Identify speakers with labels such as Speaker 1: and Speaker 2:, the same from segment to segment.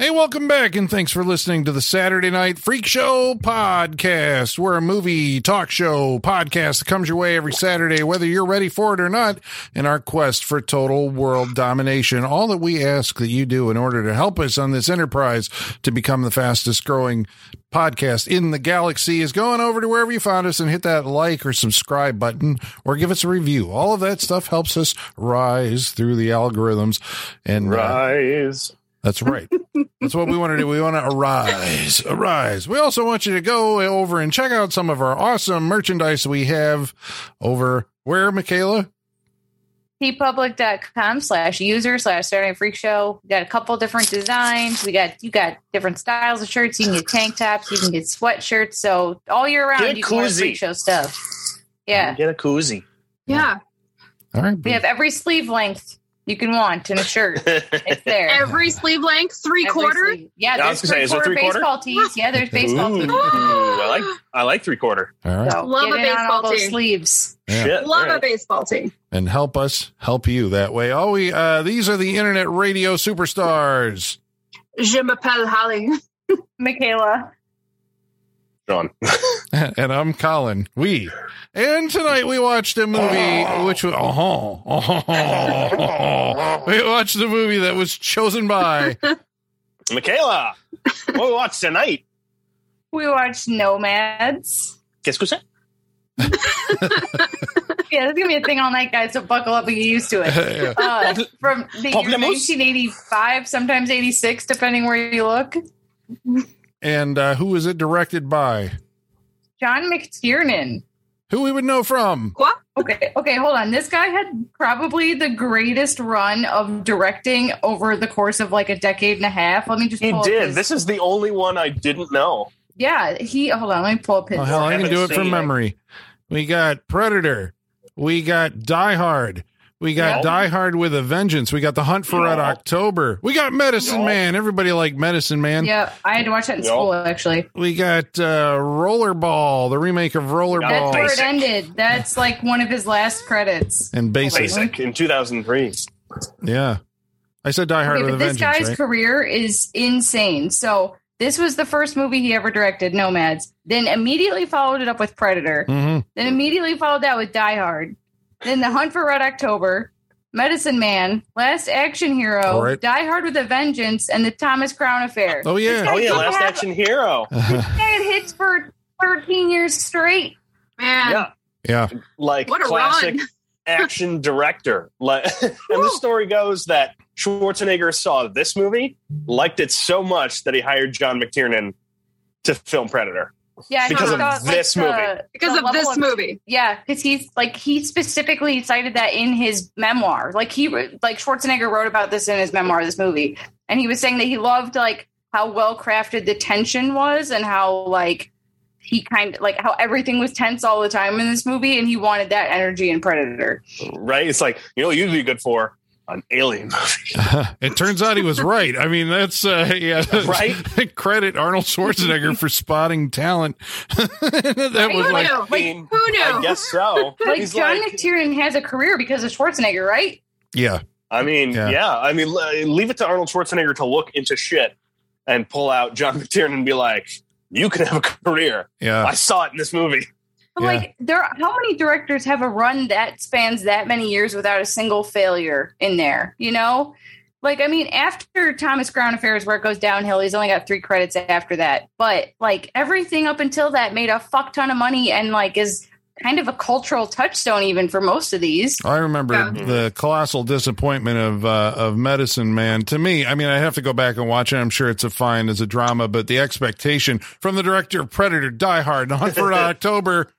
Speaker 1: Hey, welcome back, and thanks for listening to the Saturday Night Freak Show podcast. We're a movie talk show podcast that comes your way every Saturday, whether you're ready for it or not, in our quest for total world domination. All that we ask that you do in order to help us on this enterprise to become the fastest growing podcast in the galaxy is going over to wherever you found us and hit that like or subscribe button or give us a review. All of that stuff helps us rise through the algorithms and uh,
Speaker 2: Rise.
Speaker 1: That's right. That's what we want to do. We want to arise, arise. We also want you to go over and check out some of our awesome merchandise we have over where, Michaela?
Speaker 3: teepublic.com slash user slash Saturday Night Freak Show. We got a couple different designs. We got you got different styles of shirts. You can get tank tops, you can get sweatshirts. So all year round
Speaker 2: Get
Speaker 3: you can wear
Speaker 2: koozie.
Speaker 3: freak show stuff. Yeah.
Speaker 2: Get a koozie.
Speaker 4: Yeah.
Speaker 1: All right.
Speaker 3: We have every sleeve length you can want in a shirt. It's there.
Speaker 4: Every sleeve length, three
Speaker 3: Every
Speaker 4: quarter.
Speaker 3: sleeve. Yeah,
Speaker 2: Yeah,
Speaker 3: there's
Speaker 2: was gonna say,
Speaker 3: three quarter
Speaker 2: three-quarter?
Speaker 3: baseball tees. Yeah, there's baseball
Speaker 2: Ooh,
Speaker 3: tees.
Speaker 2: I like I like three quarter.
Speaker 1: All right.
Speaker 3: So
Speaker 4: Love
Speaker 3: get
Speaker 4: a
Speaker 3: in all
Speaker 4: baseball
Speaker 3: those
Speaker 4: tee.
Speaker 3: sleeves.
Speaker 1: Yeah.
Speaker 2: Shit.
Speaker 4: Love
Speaker 2: all
Speaker 4: a baseball team.
Speaker 1: And help us help you that way. Oh, we, uh, these are the internet radio superstars.
Speaker 4: Je m'appelle Holly.
Speaker 3: Michaela.
Speaker 2: Sean.
Speaker 1: and I'm Colin. We. And tonight we watched a movie which was, oh, oh, we watched the movie that was chosen by
Speaker 2: Michaela. What we watch tonight?
Speaker 3: We watched Nomads.
Speaker 2: Qu'est-ce que c'est?
Speaker 3: Yeah, there's gonna be a thing all night, guys. So buckle up and get used to it.
Speaker 1: Yeah.
Speaker 3: Uh, from the year 1985, sometimes 86, depending where you look.
Speaker 1: And uh, who was it directed by?
Speaker 3: John McTiernan.
Speaker 1: Who we would know from?
Speaker 4: What?
Speaker 3: Okay, okay, hold on. This guy had probably the greatest run of directing over the course of like a decade and a half. Let me just
Speaker 2: He
Speaker 3: pull up
Speaker 2: did.
Speaker 3: his-
Speaker 2: This is the only one I didn't know.
Speaker 3: yeah, he. Hold on, let me pull up his.
Speaker 1: Oh, hell, I can do it from memory. We got Predator. We got Die Hard. We got
Speaker 2: Yep.
Speaker 1: Die Hard with a Vengeance. We got The Hunt for Red October. We got Medicine
Speaker 2: Yep.
Speaker 1: Man. Everybody like Medicine Man.
Speaker 3: yeah, I had to watch that in
Speaker 2: Yep.
Speaker 3: school actually.
Speaker 1: We got uh, Rollerball, the remake of Rollerball.
Speaker 3: That's
Speaker 1: Rollerball,
Speaker 3: where it ended. That's like one of his last credits.
Speaker 1: and Basic.
Speaker 2: Basic in 2003.
Speaker 1: Yeah, I said Die Hard
Speaker 3: Okay,
Speaker 1: with
Speaker 3: but
Speaker 1: a
Speaker 3: this guy's
Speaker 1: right?
Speaker 3: career is insane. So this was the first movie he ever directed, Nomads. Then immediately followed it up with Predator.
Speaker 1: Mhm.
Speaker 3: Then immediately followed that with Die Hard. Then The Hunt for Red October, Medicine Man, Last Action Hero,
Speaker 1: All right.
Speaker 3: Die Hard with a Vengeance, and The Thomas Crown Affair.
Speaker 1: Oh yeah.
Speaker 2: Oh yeah, Last
Speaker 3: have-
Speaker 2: Action Hero.
Speaker 3: This guy hits for 13 years straight.
Speaker 4: Man.
Speaker 2: Yeah,
Speaker 1: yeah.
Speaker 2: like
Speaker 4: What a
Speaker 2: classic
Speaker 4: run.
Speaker 2: action director. Like, and the story goes that Schwarzenegger saw this movie, liked it so much that he hired John McTiernan to film Predator.
Speaker 3: Yeah,
Speaker 2: Because of
Speaker 3: thought, like,
Speaker 2: this
Speaker 3: the-
Speaker 2: movie.
Speaker 4: Because
Speaker 3: the
Speaker 4: of
Speaker 3: level
Speaker 4: this movie.
Speaker 3: Yeah, because he's like he specifically cited that in his memoir. Like he like Schwarzenegger wrote about this in his memoir, this movie, and he was saying that he loved like how well crafted the tension was and how like he kind of like how everything was tense all the time in this movie, and he wanted that energy in Predator.
Speaker 2: Right? It's like you know, what you'd be good for an alien movie.
Speaker 1: it turns out he was right. I mean, that's uh, yeah.
Speaker 2: Right?
Speaker 1: Credit Arnold Schwarzenegger for spotting talent. that
Speaker 3: Right?
Speaker 1: was
Speaker 4: Who
Speaker 1: like,
Speaker 4: knew?
Speaker 2: I
Speaker 4: Who knew?
Speaker 2: I guess so.
Speaker 3: Like
Speaker 2: He's
Speaker 3: John
Speaker 2: like,
Speaker 3: McTiernan has a career because of Schwarzenegger, right?
Speaker 1: yeah,
Speaker 2: I mean,
Speaker 1: Yeah.
Speaker 2: yeah. I mean, leave it to Arnold Schwarzenegger to look into shit and pull out John McTiernan and be like, "You can have a career.
Speaker 1: yeah.
Speaker 2: I saw it in this movie."
Speaker 3: But
Speaker 1: Yeah.
Speaker 3: like there how many directors have a run that spans that many years without a single failure in there, you know? Like I mean, after Thomas Crown Affair is where it goes downhill, he's only got three credits after that. But like everything up until that made a fuck ton of money and like is kind of a cultural touchstone even for most of these.
Speaker 1: I remember
Speaker 4: Yeah.
Speaker 1: the colossal disappointment of uh, of Medicine Man. To me, I mean, I have to go back and watch it. I'm sure it's a fine as a drama, but the expectation from the director of Predator, Die Hard, The Hunt for October,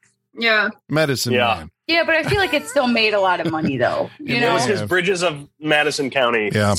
Speaker 4: Yeah.
Speaker 1: Medicine
Speaker 2: Yeah.
Speaker 1: Man.
Speaker 3: Yeah, but I feel like it still made a lot of money though. You
Speaker 1: It
Speaker 2: It
Speaker 3: know?
Speaker 2: was his Bridges of Madison County,
Speaker 1: Yeah,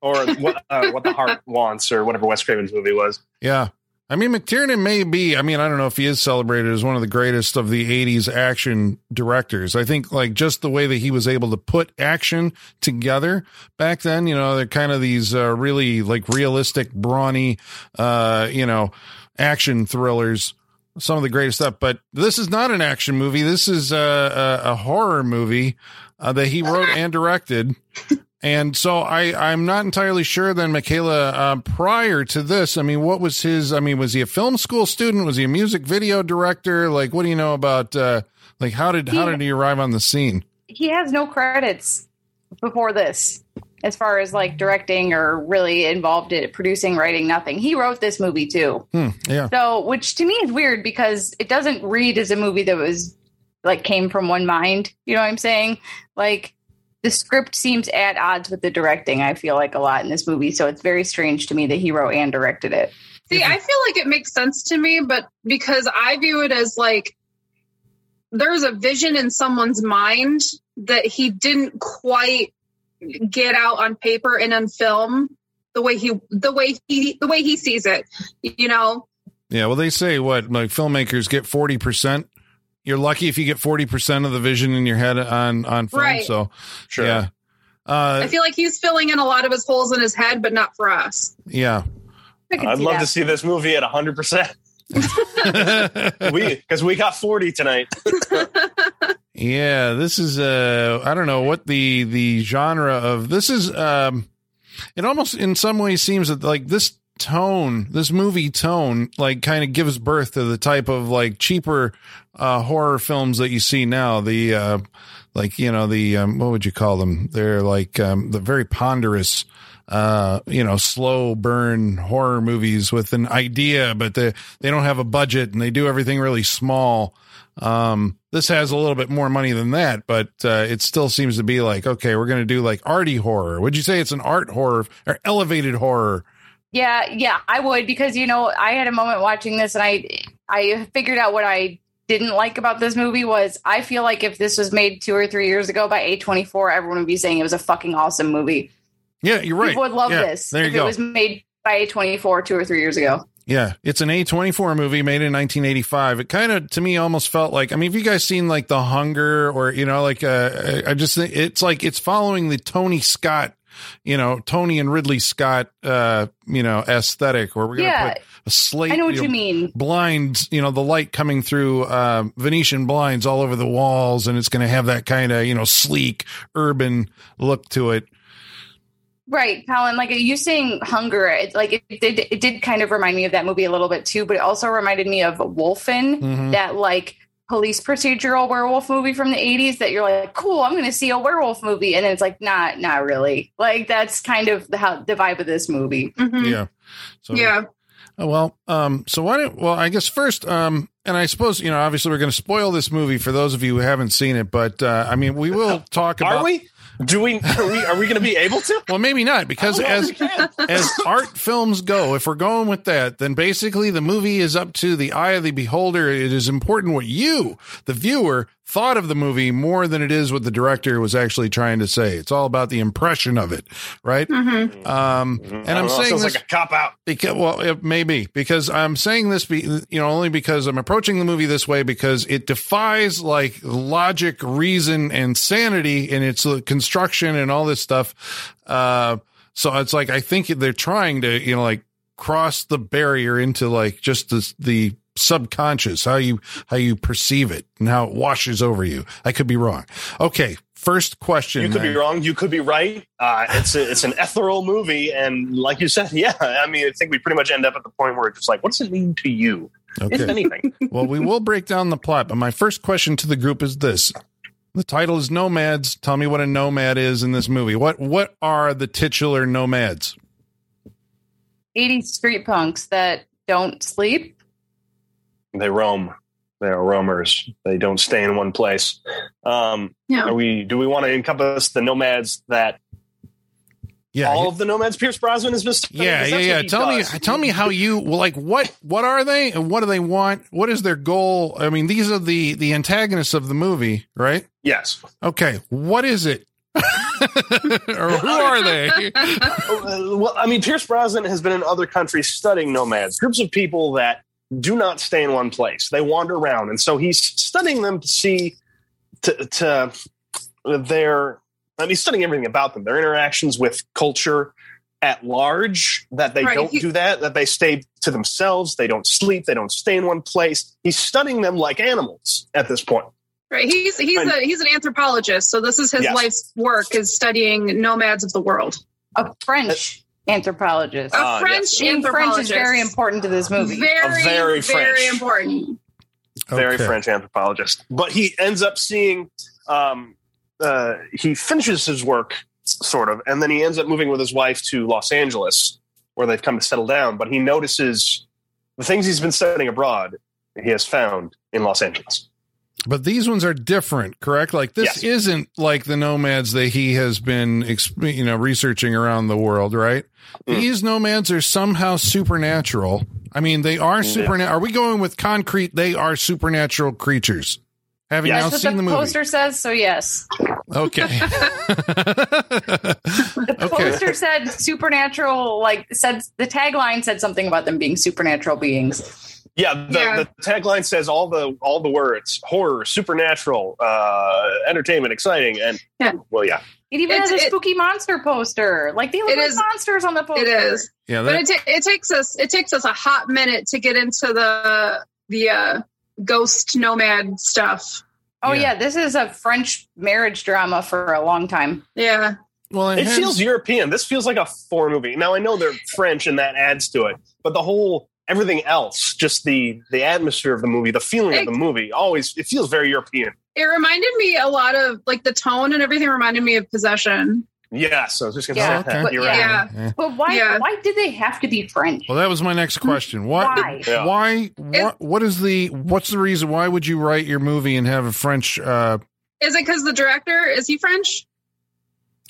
Speaker 2: or what uh, what the heart wants, or whatever Wes Craven's movie was.
Speaker 1: yeah. I mean, McTiernan may be, I mean, I don't know if he is celebrated as one of the greatest of the 80s action directors. I think, like, just the way that he was able to put action together back then, you know, they're kind of these uh, really, like, realistic, brawny, uh, you know, action thrillers. Some of the greatest stuff, but this is not an action movie. This is a, a, a horror movie uh, that he wrote and directed. And so I, I'm not entirely sure then, Michaela, uh, prior to this, I mean, what was his, I mean, was he a film school student? Was he a music video director? Like, what do you know about, uh, like, how did, how did he arrive on the scene?
Speaker 3: He has no credits before this, as far as like directing or really involved in producing, writing, nothing. He wrote this movie too.
Speaker 1: Hmm, yeah.
Speaker 3: So, which to me is weird because it doesn't read as a movie that was like came from one mind. You know what I'm saying? Like the script seems at odds with the directing. I feel like a lot in this movie, so it's very strange to me that he wrote and directed it.
Speaker 4: See, I feel like it makes sense to me, but because I view it as like there's a vision in someone's mind that he didn't quite get out on paper and on film the way he the way he the way he sees it. You know?
Speaker 1: Yeah. Well, they say what, like filmmakers get 40%. You're lucky if you get 40% of the vision in your head on, on film.
Speaker 4: Right.
Speaker 1: So,
Speaker 2: Sure.
Speaker 1: yeah. Uh,
Speaker 4: I feel like he's filling in a lot of his holes in his head, but not for us.
Speaker 1: yeah.
Speaker 3: I can
Speaker 2: I'd love
Speaker 3: that.
Speaker 2: to see this movie at 100%. we because we got 40 tonight.
Speaker 1: Yeah, this is uh I don't know what the the genre of this is um it almost in some ways seems that like this tone, this movie tone like kind of gives birth to the type of like cheaper uh horror films that you see now. The uh like you know the um what would you call them? They're like um the very ponderous uh you know slow burn horror movies with an idea but they they don't have a budget and they do everything really small um, this has a little bit more money than that, but uh, it still seems to be like, okay, we're going to do like arty horror. Would you say it's an art horror or elevated horror?
Speaker 3: Yeah, yeah, I would because you know I had a moment watching this and I I figured out what I didn't like about this movie was I feel like if this was made two or three years ago by A24, everyone would be saying it was a fucking awesome movie.
Speaker 1: Yeah, you're right.
Speaker 3: People would love
Speaker 1: Yeah,
Speaker 3: this
Speaker 1: There you
Speaker 3: if
Speaker 1: go.
Speaker 3: it was made by A24 two or three years ago.
Speaker 1: Yeah, it's an A24 movie made in 1985. It kind of to me almost felt like I mean, have you guys seen like The Hunger or you know like uh I just think it's like it's following the Tony Scott, you know, Tony and Ridley Scott uh, you know, aesthetic where we're to
Speaker 3: Yeah,
Speaker 1: put a slate
Speaker 3: I know what
Speaker 1: you
Speaker 3: you
Speaker 1: know,
Speaker 3: mean.
Speaker 1: blinds, you know, the light coming through uh, Venetian blinds all over the walls, and it's going to have that kind of, you know, sleek, urban look to it.
Speaker 3: Right, Colin. Like you saying hunger, it, like it did. It did kind of remind me of that movie a little bit too, but it also reminded me of Wolfen,
Speaker 1: Mhm.
Speaker 3: that like police procedural werewolf movie from the eighties. That you're like, cool, I'm going to see a werewolf movie, and it's like, not, not really. Like that's kind of the how the vibe of this movie.
Speaker 4: Mhm.
Speaker 1: Yeah. So,
Speaker 4: Yeah.
Speaker 1: Oh, well, um, so why don't, well, I guess first, um, and I suppose, you know, obviously we're going to spoil this movie for those of you who haven't seen it, but, uh, I mean, we will talk about,
Speaker 2: Are we? Do we? Are we? Are we going to be able to?
Speaker 1: well, maybe not because oh,
Speaker 2: I don't know
Speaker 1: as,
Speaker 2: if we can.
Speaker 1: as art films go, if we're going with that, then basically the movie is up to the eye of the beholder. It is important what you, the viewer, thought of the movie more than it is what the director was actually trying to say. It's all about the impression of it, right?
Speaker 4: Mhm.
Speaker 1: Um, and I'm
Speaker 2: know,
Speaker 1: saying this
Speaker 2: like a cop out.
Speaker 1: because well, it may be because I'm saying this, be you know, only because I'm approaching the movie this way because it defies like logic, reason, and sanity in its construction and all this stuff. Uh, so it's like I think they're trying to you know like cross the barrier into like just the the subconscious how you how you perceive it and how it washes over you. I could be wrong. Okay, first question.
Speaker 2: You could be wrong. You could be right. Uh, it's a, it's an ethereal movie, and like you said, yeah. I mean, I think we pretty much end up at the point where it's just like, what does it mean to you, if anything?
Speaker 1: well, we will break down the plot, but my first question to the group is this. The title is Nomads. Tell me what a nomad is in this movie. What what are the titular nomads?
Speaker 3: 80s street punks that don't sleep.
Speaker 2: They roam. They are roamers. They don't stay in one place. Um,
Speaker 4: Yeah.
Speaker 2: are we? Do we want to encompass the nomads that
Speaker 1: Yeah,
Speaker 2: all of the nomads Pierce Brosnan is Mr.
Speaker 1: yeah, yeah, yeah. Tell me, tell me how you well, like what what are they and what do they want? What is their goal? I mean, these are the the antagonists of the movie, right?
Speaker 2: Yes.
Speaker 1: Okay, what is it? or who are they?
Speaker 2: Well, I mean, Pierce Brosnan has been in other countries studying nomads, groups of people that do not stay in one place. They wander around, and so he's studying them to see to, to their. I mean, he's studying everything about them, their interactions with culture at large. That they
Speaker 4: Right,
Speaker 2: don't
Speaker 4: he-
Speaker 2: do that. That they stay to themselves. They don't sleep. They don't stay in one place. He's studying them like animals at this point.
Speaker 4: Right. He's he's
Speaker 2: And-
Speaker 4: a he's an anthropologist, so this is his
Speaker 2: Yes.
Speaker 4: life's work is studying nomads of the world.
Speaker 3: A French anthropologist.
Speaker 4: A
Speaker 2: Ah,
Speaker 4: French
Speaker 2: yes.
Speaker 3: Being French
Speaker 4: anthropologist.
Speaker 3: is very important to this movie.
Speaker 4: Very,
Speaker 2: very
Speaker 4: very,
Speaker 2: French.
Speaker 4: important.
Speaker 2: very French anthropologist. But he ends up seeing, um, uh, he finishes his work, sort of, and then he ends up moving with his wife to Los Angeles, where they've come to settle down. But he notices the things he's been studying abroad, he has found in Los Angeles.
Speaker 1: But these ones are different, correct? Like this
Speaker 2: Yes.
Speaker 1: isn't like the nomads that he has been, you know, researching around the world, right?
Speaker 2: Mm.
Speaker 1: These nomads are somehow supernatural. I mean, they are
Speaker 2: Yeah.
Speaker 1: supernatural. Are we going with concrete? They are supernatural creatures. Having
Speaker 2: Yes.
Speaker 1: now seen
Speaker 3: the,
Speaker 1: the, movie,
Speaker 3: poster says. So yes,
Speaker 1: okay.
Speaker 3: the
Speaker 1: Okay.
Speaker 3: poster said supernatural. Like said, the tagline said something about them being supernatural beings.
Speaker 2: Yeah, the,
Speaker 4: Yeah.
Speaker 2: the tagline says all the all the words: horror, supernatural, uh, entertainment, exciting, and
Speaker 4: Yeah.
Speaker 2: well, yeah,
Speaker 3: It even
Speaker 4: It's-
Speaker 3: has a
Speaker 4: it-
Speaker 3: spooky monster poster. Like they look
Speaker 4: It
Speaker 3: like
Speaker 4: is-
Speaker 3: monsters on the poster.
Speaker 4: It is.
Speaker 1: yeah,
Speaker 4: But it, ta- it takes us it takes us a hot minute to get into the the uh, ghost nomad stuff.
Speaker 3: Oh
Speaker 1: Yeah.
Speaker 3: yeah. this is a French marriage drama for a long time.
Speaker 4: Yeah.
Speaker 1: well,
Speaker 2: it
Speaker 1: has-
Speaker 2: feels European. This feels like a foreign movie. Now I know they're French, and that adds to it. But the whole everything else, just the the atmosphere of the movie, the feeling of the movie, always it feels very European.
Speaker 4: It reminded me a lot of like the tone and everything reminded me of Possession.
Speaker 2: Yes, I was just gonna
Speaker 3: Yeah,
Speaker 2: say that.
Speaker 3: but
Speaker 2: You're
Speaker 3: yeah.
Speaker 2: right.
Speaker 4: Yeah.
Speaker 3: But why?
Speaker 4: Yeah.
Speaker 3: Why did they have to be French?
Speaker 1: Well, that was my next question. What?
Speaker 3: Why?
Speaker 2: Yeah.
Speaker 1: Why? What? What is the? What's the reason? Why would you write your movie and have a French? Uh,
Speaker 4: Is it because the director is he French?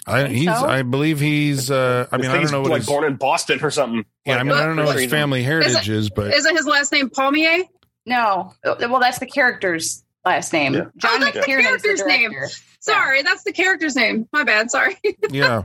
Speaker 1: I,
Speaker 3: think
Speaker 1: he's.
Speaker 3: so.
Speaker 1: I believe he's. Uh, I mean, I don't know what
Speaker 2: like
Speaker 1: his.
Speaker 2: born in Boston or something.
Speaker 1: Yeah, I mean, I don't know what his family heritage is, but
Speaker 4: Isn't his last name Palmier?
Speaker 3: No. Well, that's the character's last name.
Speaker 2: Yeah.
Speaker 3: John
Speaker 4: Oh, that's the
Speaker 3: McTiernan's the
Speaker 4: character's name.
Speaker 3: director.
Speaker 4: Sorry, that's the character's name. My bad. Sorry.
Speaker 1: yeah.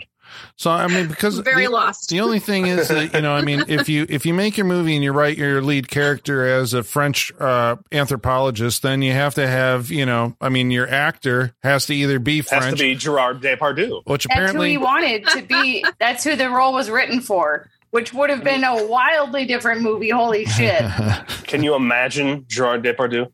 Speaker 1: So I mean, because
Speaker 4: Very
Speaker 1: the,
Speaker 4: lost.
Speaker 1: the only thing is that you know, I mean, if you if you make your movie and you write your lead character as a French uh, anthropologist, then you have to have you know, I mean, your actor has to either be
Speaker 2: has
Speaker 1: French,
Speaker 2: to be Gerard Depardieu.
Speaker 1: which
Speaker 3: That's who
Speaker 1: apparently
Speaker 3: he wanted to be. That's who the role was written for, which would have been a wildly different movie. Holy shit.
Speaker 2: Can you imagine Gerard Depardieu,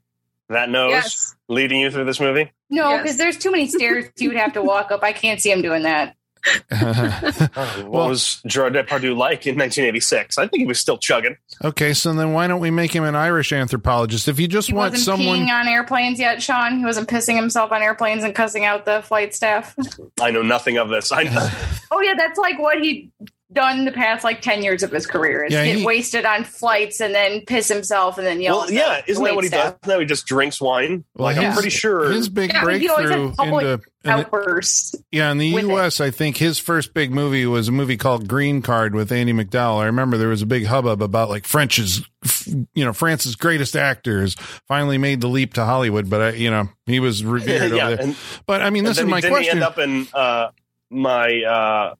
Speaker 2: that nose,
Speaker 4: Yes.
Speaker 2: leading you through this movie?
Speaker 3: No,
Speaker 4: Yes.
Speaker 3: because there's too many stairs you would have to walk up. I can't see him doing that.
Speaker 2: Uh, what
Speaker 1: Well-
Speaker 2: was Gerard Depardieu like in 1986? I think he was still chugging.
Speaker 1: okay, so then why don't we make him an Irish anthropologist? If you just
Speaker 3: He
Speaker 1: want
Speaker 3: wasn't
Speaker 1: someone,
Speaker 3: peeing on airplanes yet, Sean. He wasn't pissing himself on airplanes and cussing out the flight staff.
Speaker 2: I know nothing of this. I
Speaker 3: Oh yeah, that's like what he done the past like ten years of his career. Is
Speaker 1: Yeah,
Speaker 3: get
Speaker 1: he-
Speaker 3: wasted on flights and then piss himself and then yell.
Speaker 2: well, yeah, isn't that what he
Speaker 3: waitstaff.
Speaker 2: does? Now he just drinks wine.
Speaker 1: Well,
Speaker 2: like I'm pretty sure.
Speaker 1: his big
Speaker 4: Yeah,
Speaker 3: he always had
Speaker 1: breakthrough
Speaker 3: public
Speaker 1: into in the-
Speaker 3: Outbursts.
Speaker 1: Yeah, in the
Speaker 3: with it.
Speaker 1: U.S., I think his first big movie was a movie called Green Card with Andie MacDowell. I remember there was a big hubbub about like French's, you know, France's greatest actors finally made the leap to Hollywood, but I, you know, he was revered
Speaker 2: yeah,
Speaker 1: over there.
Speaker 2: and,
Speaker 1: But I mean,
Speaker 2: and
Speaker 1: this is my
Speaker 2: he, didn't he
Speaker 1: question.
Speaker 2: end up in uh, my uh,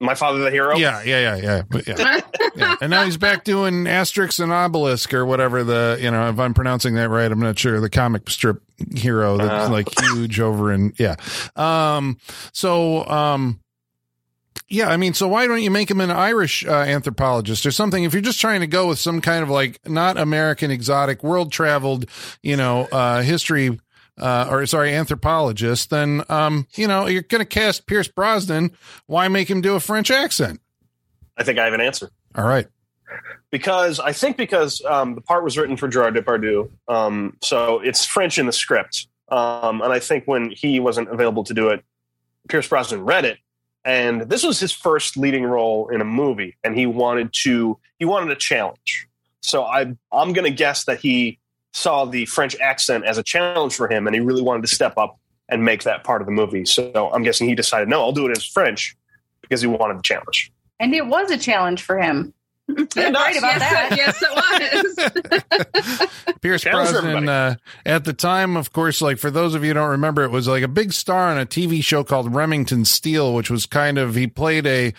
Speaker 2: my father the hero.
Speaker 1: yeah, yeah, yeah, yeah, but yeah, yeah. And now he's back doing Asterix and Obelix or whatever the, you know, if I'm pronouncing that right, I'm not sure. The comic strip hero that's
Speaker 2: Uh.
Speaker 1: like huge over in, yeah. Um, so, um, yeah, I mean, so why don't you make him an Irish uh, anthropologist or something? If you're just trying to go with some kind of like not American exotic, world traveled, you know, uh, history, uh, or sorry, anthropologist, then, um, you know, you're going to cast Pierce Brosnan. Why make him do a French accent?
Speaker 2: I think I have an answer.
Speaker 1: All right.
Speaker 2: because I think because um, the part was written for Gerard Depardieu, um, so it's French in the script, um, and I think when he wasn't available to do it, Pierce Brosnan read it, and this was his first leading role in a movie, and he wanted to he wanted a challenge. So I I'm going to guess that he saw the French accent as a challenge for him, and he really wanted to step up and make that part of the movie. So I'm guessing he decided, no, I'll do it as French because he wanted the challenge.
Speaker 3: And it was a challenge for him.
Speaker 2: And
Speaker 3: right about
Speaker 4: yes,
Speaker 3: that.
Speaker 4: It, yes, it was.
Speaker 1: Pierce
Speaker 2: Challenge
Speaker 1: Brosnan, uh, at the time, of course, like for those of you who don't remember, it was like a big star on a TV show called Remington Steele, which was kind of, he played a,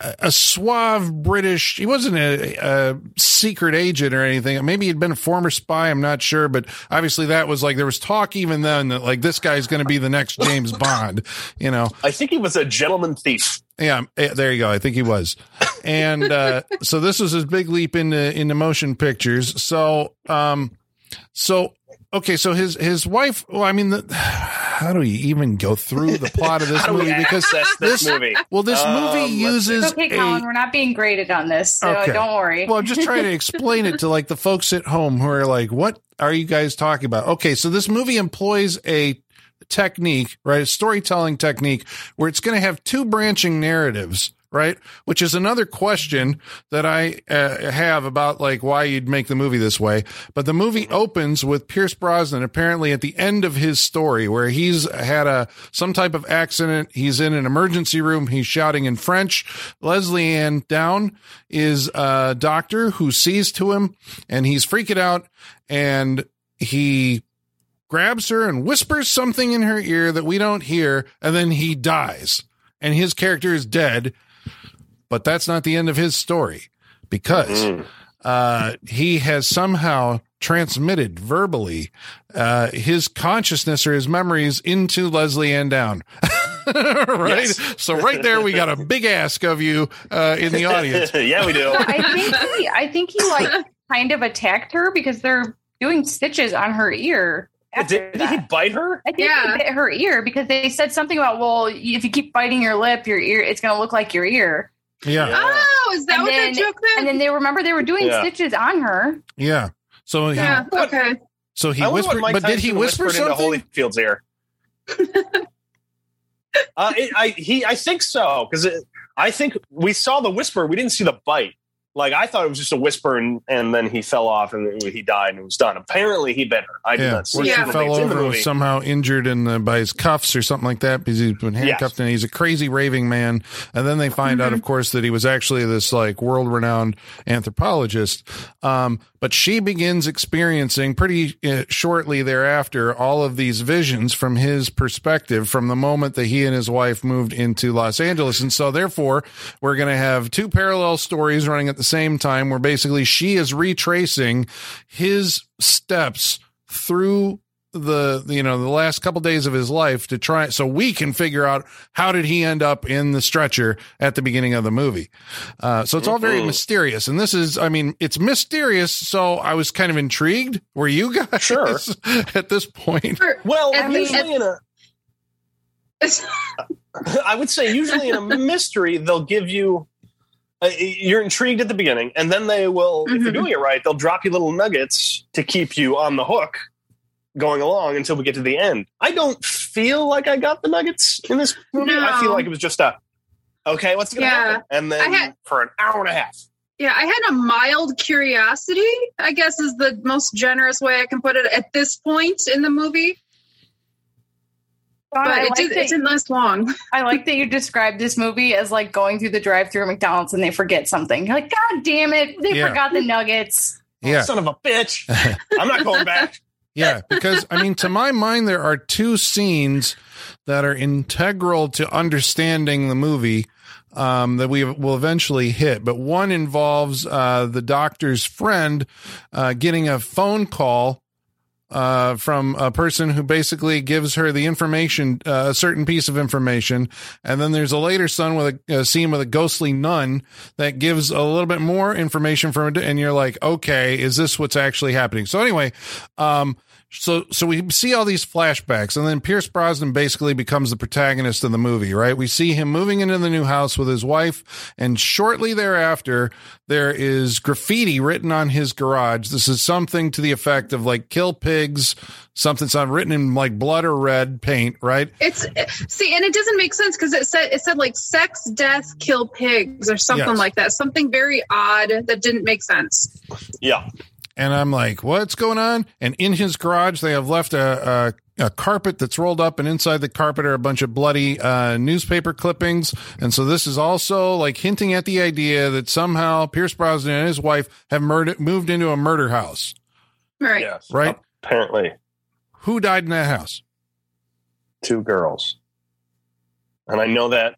Speaker 1: a suave British. He wasn't a, a, secret agent or anything. Maybe he'd been a former spy. I'm not sure, but obviously that was like there was talk even then that like this guy's going to be the next James Bond. You know,
Speaker 2: I think he was a gentleman thief.
Speaker 1: Yeah, eh, there you go. I think he was, and uh, so this was his big leap into into motion pictures. So, um, so okay, so his his wife. Well, I mean, the, how do we even go through the plot of this
Speaker 2: How do we
Speaker 1: movie? Because
Speaker 2: this,
Speaker 1: this-
Speaker 2: movie?
Speaker 1: well, this
Speaker 2: Um,
Speaker 1: movie uses
Speaker 3: It's okay,
Speaker 1: a-
Speaker 3: Colin. We're not being graded on this, so
Speaker 1: Okay.
Speaker 3: don't worry.
Speaker 1: well, I'm just trying to explain it to like the folks at home who are like, what are you guys talking about? Okay. So this movie employs a technique, right? A storytelling technique where it's going to have two branching narratives. Right. Which is another question that I uh, have about like why you'd make the movie this way. But the movie opens with Pierce Brosnan apparently at the end of his story where he's had a, some type of accident. He's in an emergency room. He's shouting in French. Lesley-Anne Down is a doctor who sees to him and he's freaking out and he grabs her and whispers something in her ear that we don't hear. And then he dies and his character is dead. But that's not the end of his story because
Speaker 2: Mm.
Speaker 1: uh, he has somehow transmitted verbally uh, his consciousness or his memories into Lesley-Anne Down. right?
Speaker 2: Yes.
Speaker 1: So right there, we got a big ask of you uh, in the audience.
Speaker 2: yeah, we do.
Speaker 3: I think he, I think he like kind of attacked her because they're doing stitches on her ear.
Speaker 2: Did, did he bite her?
Speaker 3: I think
Speaker 4: Yeah.
Speaker 3: he bit her ear because they said something about well, if you keep biting your lip, your ear it's going to look like your ear.
Speaker 1: Yeah,
Speaker 4: Oh, is that
Speaker 3: And
Speaker 4: what
Speaker 3: then-
Speaker 4: that joke
Speaker 3: And then they remember they were doing
Speaker 2: Yeah.
Speaker 3: stitches on her.
Speaker 1: yeah. So he,
Speaker 4: Yeah. Okay.
Speaker 1: so he whispered,
Speaker 2: what Mike
Speaker 1: but did he whisper
Speaker 2: whispered into? Holyfield's ear? uh, it, I he I think so because I think we saw the whisper. We didn't see the bite. Like I thought it was just a whisper, and, and then he fell off and he died and it was done. Apparently, he bit her. I did
Speaker 1: Yeah,
Speaker 2: not see
Speaker 1: where
Speaker 4: Yeah.
Speaker 2: It's
Speaker 1: fell over was somehow injured in the, by his cuffs or something like that because he's been handcuffed and he's a crazy raving man. And then they find out, of course, that he was actually this like world renowned anthropologist. Um, but she begins experiencing pretty uh, shortly thereafter all of these visions from his perspective from the moment that he and his wife moved into Los Angeles. And so therefore, we're going to have two parallel stories running at the same time where basically she is retracing his steps through the you know the last couple days of his life to try so we can figure out how did he end up in the stretcher at the beginning of the movie uh, so it's all very
Speaker 2: Mhm.
Speaker 1: mysterious and this is i mean it's mysterious so i was kind of intrigued were you guys
Speaker 2: Sure.
Speaker 1: at this point
Speaker 4: For-
Speaker 2: Well,
Speaker 4: At the-
Speaker 2: usually in a, I would say usually in a mystery they'll give you. Uh, you're intrigued at the beginning, and then they will, if they're
Speaker 4: Mhm.
Speaker 2: doing it right, they'll drop you little nuggets to keep you on the hook going along until we get to the end. I don't feel like I got the nuggets in this movie. I feel like it was just a okay, what's going to
Speaker 4: Yeah.
Speaker 2: happen, and then
Speaker 4: had-
Speaker 2: for an hour and a half.
Speaker 4: Yeah, I had a mild curiosity, I guess is the most generous way I can put it at this point in the movie. But
Speaker 3: I,
Speaker 4: it,
Speaker 3: like
Speaker 4: did,
Speaker 3: that,
Speaker 4: it didn't last long.
Speaker 3: I like that you described this movie as like going through the drive-through at McDonald's and they forget something. You're like, God damn it, they
Speaker 1: Yeah.
Speaker 3: forgot the nuggets.
Speaker 1: yeah
Speaker 2: Son of a bitch! I'm not going back.
Speaker 1: Yeah, because I mean, to my mind, there are two scenes that are integral to understanding the movie um, that we will eventually hit. But one involves uh, the doctor's friend uh, getting a phone call uh, from a person who basically gives her the information, uh, a certain piece of information. And then there's a later son with a, a scene with a ghostly nun that gives a little bit more information from it. And you're like, okay, is this what's actually happening? So anyway, um, so so we see all these flashbacks, and then Pierce Brosnan basically becomes the protagonist of the movie, right? We see him moving into the new house with his wife, and shortly thereafter, there is graffiti written on his garage. This is something to the effect of like "kill pigs," something some written in like blood or red paint, right?
Speaker 4: It's see, and it doesn't make sense because it said it said like sex, death, kill pigs, or something
Speaker 1: Yes.
Speaker 4: like that. Something very odd that didn't make sense.
Speaker 2: Yeah,
Speaker 1: And I'm like, what's going on? And in his garage, they have left a, a, a carpet that's rolled up, and inside the carpet are a bunch of bloody uh, newspaper clippings. And so this is also like hinting at the idea that somehow Pierce Brosnan and his wife have murdered, moved into a murder house.
Speaker 4: Right.
Speaker 2: Yes.
Speaker 1: Right.
Speaker 2: Apparently,
Speaker 1: Who died in that house?
Speaker 2: two girls. And I know that,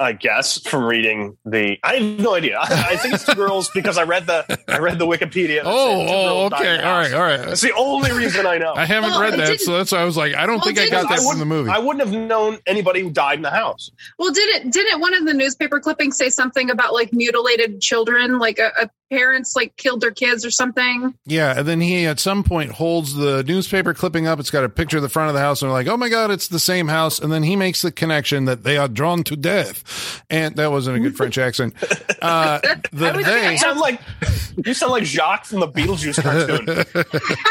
Speaker 2: I guess, from reading the. I have no idea. I, I think it's two girls because I read the I read the Wikipedia. that
Speaker 1: Oh,
Speaker 2: said two
Speaker 1: oh,
Speaker 2: girls died in
Speaker 1: okay.
Speaker 2: the
Speaker 1: All
Speaker 2: house.
Speaker 1: right, all right.
Speaker 2: That's the only reason I know.
Speaker 1: I haven't
Speaker 4: Well,
Speaker 1: read that, so that's why I was like, I don't
Speaker 4: Well,
Speaker 1: think I got that
Speaker 2: I
Speaker 1: from the movie.
Speaker 2: I wouldn't have known anybody who died in the house.
Speaker 4: Well, did it didn't one of the newspaper clippings say something about like mutilated children, like a, a parents like killed their kids or something?
Speaker 1: Yeah, and then he at some point holds the newspaper clipping up. It's got a picture of the front of the house, and we're like, "Oh my god, it's the same house!" And then he makes the connection that they are drawn to death, and that wasn't a good French accent. Uh, the
Speaker 3: I was
Speaker 1: they,
Speaker 2: You sound like you sound like Jacques from the Beetlejuice cartoon.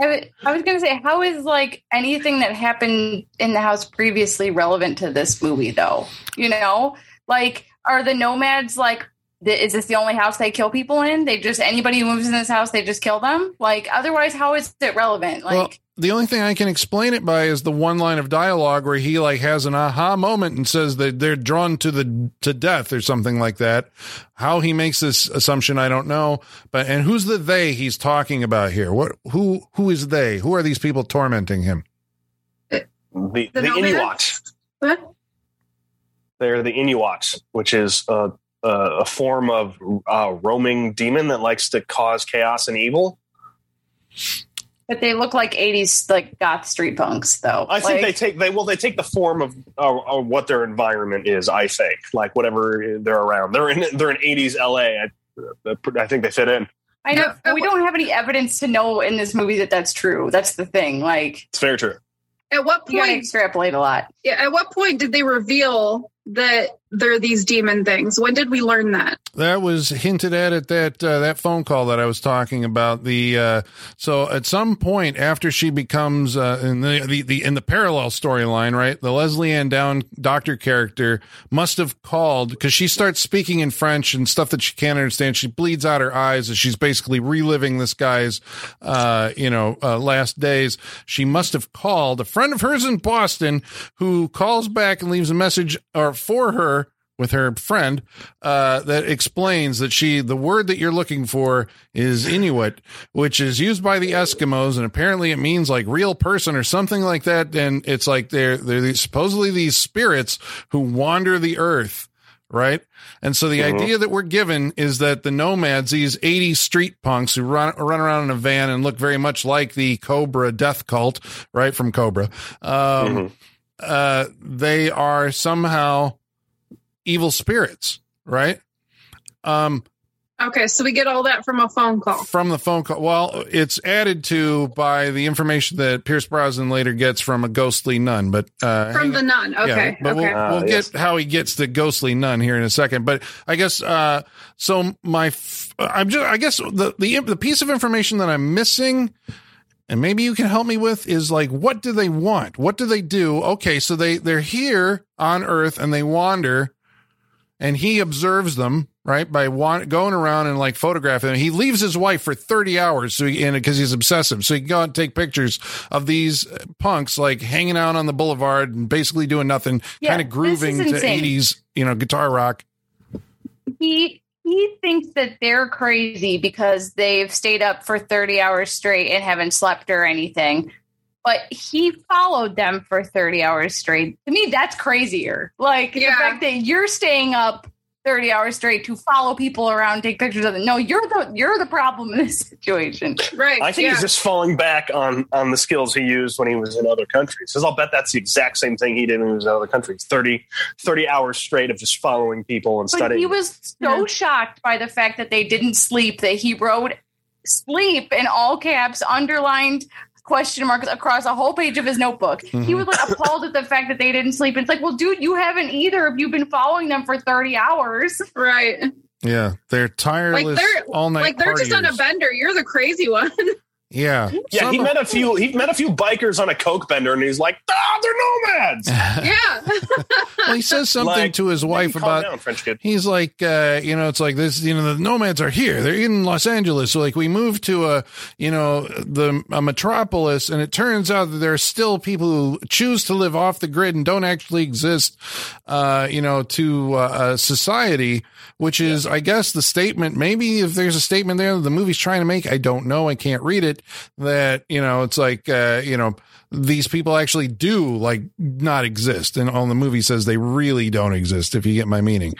Speaker 3: I I was gonna say, how is like anything that happened in the house previously relevant to this movie, though? You know, like are the nomads like? Th- Is this the only house they kill people in? They just anybody who moves in this house, they just kill them. Like otherwise, how is it relevant? Like
Speaker 1: well, the only thing I can explain it by is the one line of dialogue where he like has an aha moment and says that they're drawn to the to death or something like that. How he makes this assumption, I don't know. But and who's the they he's talking about here? What who who is they? Who are these people tormenting him?
Speaker 2: The, the,
Speaker 4: The nomads?
Speaker 2: Inuits.
Speaker 4: What?
Speaker 2: They're the Inuits, which is a, a, a form of uh, roaming demon that likes to cause chaos and evil.
Speaker 3: but they look like '80s like goth street punks, though.
Speaker 2: I think
Speaker 3: Like,
Speaker 2: they take they well they take the form of uh, uh, what their environment is. I think like whatever they're around. They're in they're in eighties L.A. I, I think they fit in.
Speaker 3: I know
Speaker 4: Yeah,
Speaker 3: we don't have any evidence to know in this movie that that's true. That's the thing. Like
Speaker 2: It's very true.
Speaker 4: At what
Speaker 3: you
Speaker 4: point?
Speaker 3: extrapolate a lot.
Speaker 4: Yeah, at what point did they reveal that they're these demon things? When did we learn that?
Speaker 1: That was hinted at at that uh, that phone call that I was talking about. The uh, so at some point after she becomes uh, in the, the the in the parallel storyline, right? The Lesley-Anne Down doctor character must have called because she starts speaking in French and stuff that she can't understand. She bleeds out her eyes as she's basically reliving this guy's uh, you know uh, last days. She must have called a friend of hers in Boston who calls back and leaves a message or for her with her friend uh, that explains that she the word that you're looking for is Inuit, which is used by the Eskimos, and apparently it means like real person or something like that. And it's like they're they're these, supposedly these spirits who wander the earth. Right. And so the
Speaker 2: Mhm.
Speaker 1: idea that we're given is that the nomads, these 80 street punks who run, run around in a van and look very much like the Cobra death cult, right? From Cobra. Um,
Speaker 2: Mhm.
Speaker 1: uh, they are somehow evil spirits, right? Um,
Speaker 4: Okay, so we get all that from a phone call.
Speaker 1: from the phone call. Well, it's added to by the information that Pierce Brosnan later gets from a ghostly nun, but uh,
Speaker 4: From
Speaker 1: hang-
Speaker 4: the nun.
Speaker 1: yeah,
Speaker 4: Okay.
Speaker 1: but
Speaker 4: okay.
Speaker 1: we'll,
Speaker 2: Ah,
Speaker 1: we'll
Speaker 2: yes.
Speaker 1: get how he gets the ghostly nun here in a second. But I guess uh, so. My, f- I'm just. I guess the the the piece of information that I'm missing, and maybe you can help me with, is like, what do they want? What do they do? Okay, so they they're here on Earth and they wander, and he observes them right by wa- going around and like photographing them. He leaves his wife for 30 hours so he, because he's obsessive. So he can go out and take pictures of these uh, punks like hanging out on the boulevard and basically doing nothing,
Speaker 3: Yeah,
Speaker 1: kind of grooving to 80s, you know, guitar rock.
Speaker 3: he he thinks that they're crazy because they've stayed up for 30 hours straight and haven't slept or anything but he followed them for 30 hours straight to me that's crazier like
Speaker 4: Yeah.
Speaker 3: the fact that you're staying up 30 hours straight to follow people around take pictures of them no you're the you're the problem in this situation
Speaker 4: right.
Speaker 2: I think
Speaker 4: yeah.
Speaker 2: he's just falling back on on the skills he used when he was in other countries. Because I'll bet that's the exact same thing he did when he was in other countries. 30, 30 hours straight of just following people and
Speaker 3: but
Speaker 2: studying.
Speaker 3: he was so
Speaker 4: Yeah.
Speaker 3: shocked by the fact that they didn't sleep that he wrote sleep in all caps underlined question marks across a whole page of his notebook he
Speaker 1: Mhm.
Speaker 3: was like appalled at the fact that they didn't sleep it's like well dude you haven't either if you've been following them for 30 hours
Speaker 4: right.
Speaker 1: Yeah. They're tireless
Speaker 4: they're-
Speaker 1: all night.
Speaker 4: Like they're just on a bender. You're the crazy one.
Speaker 1: Yeah.
Speaker 2: yeah,
Speaker 1: Some
Speaker 2: he met a few. He met a few bikers on a coke bender, and he's like, "Ah, they're nomads.
Speaker 4: Yeah.
Speaker 1: well, he says something
Speaker 2: Like,
Speaker 1: to his wife about
Speaker 2: down, French kid.
Speaker 1: he's like uh you know it's like this you know the nomads are here they're in los angeles so like we moved to a you know the a metropolis and it turns out that there are still people who choose to live off the grid and don't actually exist uh you know to uh, a society which is i guess the statement maybe if there's a statement there that the movie's trying to make i don't know i can't read it that you know it's like uh you know these people actually do like not exist. And all the movie says they really don't exist if you get my meaning.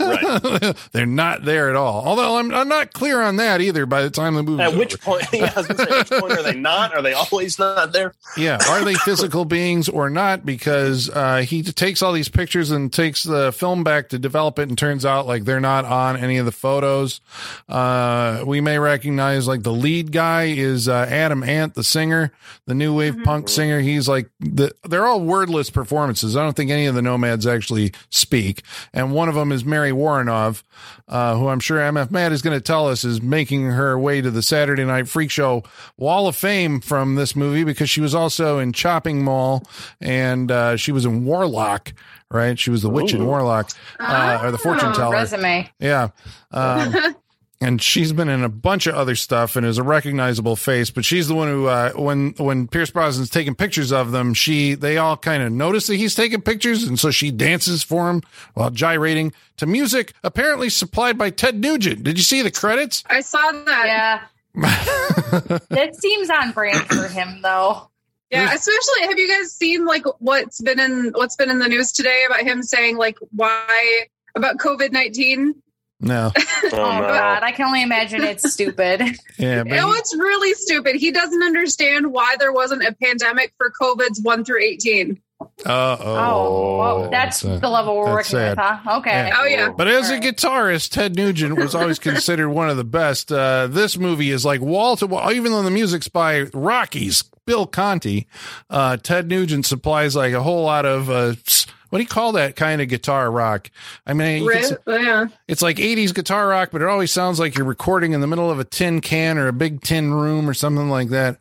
Speaker 2: Right.
Speaker 1: they're not there at all. Although I'm, I'm not clear on that either by the time the movie
Speaker 2: At which point, yeah, I was say, at which point are they not? Are they always not there?
Speaker 1: yeah. Are they physical beings or not? Because uh, he takes all these pictures and takes the film back to develop it and turns out like they're not on any of the photos. Uh, we may recognize like the lead guy is uh, adam ant the singer the new wave punk singer. He's like the, they're all wordless performances. I don't think any of the nomads actually speak. And one of them is mary woronov uh, who i'm sure mf matt is going to tell us is making her way to the saturday night freak show wall of fame from this movie because she was also in chopping mall and uh, she was in warlock right? She was the witch in warlock uh, or the fortune
Speaker 4: Oh,
Speaker 1: teller.
Speaker 3: Resume.
Speaker 1: yeah. Um, and she's been in a bunch of other stuff and is a recognizable face, but she's the one who, uh, when, when Pierce Brosnan's taking pictures of them, she, they all kind of notice that he's taking pictures. And so she dances for him while gyrating to music apparently supplied by Ted Nugent. Did you see the credits?
Speaker 4: I saw that.
Speaker 3: Yeah. that seems on brand for him, though.
Speaker 4: Yeah, especially have you guys seen like what's been in what's been in the news today about him saying like why about COVID nineteen?
Speaker 1: No.
Speaker 2: Oh,
Speaker 3: Oh,
Speaker 2: no.
Speaker 3: God, I can only imagine it's stupid.
Speaker 1: Yeah. But
Speaker 4: Oh, it's really stupid. He doesn't understand why there wasn't a pandemic for COVID's one through eighteen.
Speaker 1: uh
Speaker 3: Oh, well, that's the level we're
Speaker 1: that's
Speaker 3: working with, huh? Okay.
Speaker 1: Yeah.
Speaker 4: Oh yeah,
Speaker 1: But as a guitarist, Ted Nugent was always considered one of the best. Uh, this movie is like wall to wall, even though the music's by Rocky's, Bill Conti. Uh, Ted Nugent supplies like a whole lot of, uh, s- what do you call that kind of guitar rock? I mean, you could
Speaker 4: Ri- yeah.
Speaker 1: it's like 80s guitar rock, but it always sounds like you're recording in the middle of a tin can or a big tin room or something like that.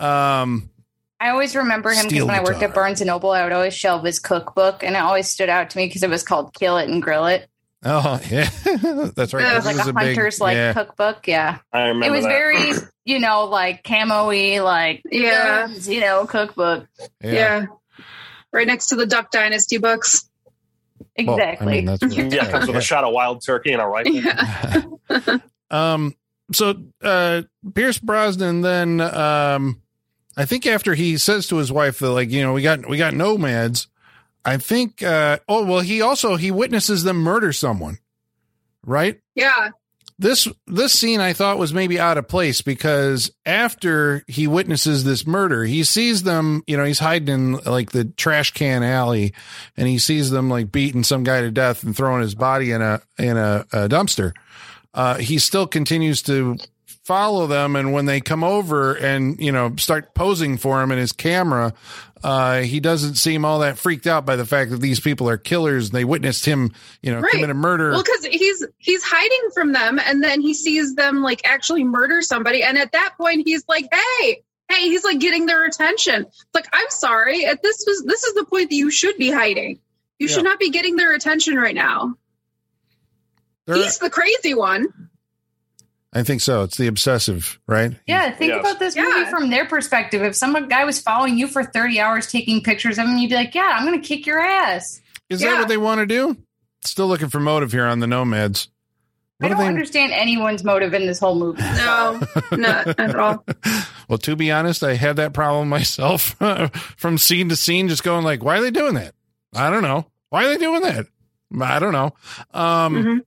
Speaker 1: Um,
Speaker 3: I always remember him because
Speaker 1: Steel
Speaker 3: when I worked at Barnes and Noble, I would always shelve his cookbook, and it always stood out to me because it was called "Kill It and Grill It."
Speaker 1: oh, yeah, that's right.
Speaker 4: Yeah,
Speaker 3: It was like
Speaker 1: is
Speaker 3: a
Speaker 1: big-
Speaker 3: hunter's like
Speaker 1: yeah.
Speaker 3: cookbook. Yeah,
Speaker 2: I remember
Speaker 3: it was
Speaker 2: that.
Speaker 3: very, you know, like camo-y, like
Speaker 4: Yeah.
Speaker 3: you know, cookbook.
Speaker 4: yeah, Right next to the Duck Dynasty books.
Speaker 1: Well, I
Speaker 3: Exactly.
Speaker 1: mean, that's what-
Speaker 2: yeah, comes with a shot of wild turkey and a rifle.
Speaker 4: Yeah.
Speaker 1: um so uh pierce brosnan then um i think after he says to his wife that like you know we got we got nomads i think uh oh well he also he witnesses them murder someone right
Speaker 4: Yeah.
Speaker 1: This this scene I thought was maybe out of place because after he witnesses this murder, he sees them, you know, he's hiding in like the trash can alley and he sees them like beating some guy to death and throwing his body in a in a, a dumpster. Uh, he still continues to follow them and when they come over and you know start posing for him in his camera uh he doesn't seem all that freaked out by the fact that these people are killers and they witnessed him you know
Speaker 4: Right.
Speaker 1: commit a murder
Speaker 4: Well, because he's he's hiding from them, and then he sees them like actually murder somebody, and at that point he's like, "Hey, hey!" He's like getting their attention. It's like, I'm sorry, at this was this is the point that you should be hiding. You
Speaker 1: Yeah.
Speaker 4: should not be getting their attention right now.
Speaker 1: There-
Speaker 4: He's the crazy one.
Speaker 1: I think so. It's the obsessive, right?
Speaker 3: Yeah, think
Speaker 2: Yes.
Speaker 3: about this
Speaker 4: Yeah.
Speaker 3: movie from their perspective. If some guy was following you for 30 hours taking pictures of him, you'd be like, yeah, I'm going to kick your ass.
Speaker 1: Is that what they want to do? Still looking for motive here on the Nomads.
Speaker 3: I
Speaker 1: What do
Speaker 3: don't
Speaker 1: they?
Speaker 3: understand anyone's motive in this whole movie.
Speaker 4: No, not at all.
Speaker 1: well, to be honest, I had that problem myself from scene to scene, just going like, "Why are they doing that? I don't know. Why are they doing that? I don't know." Um,
Speaker 4: Mhm.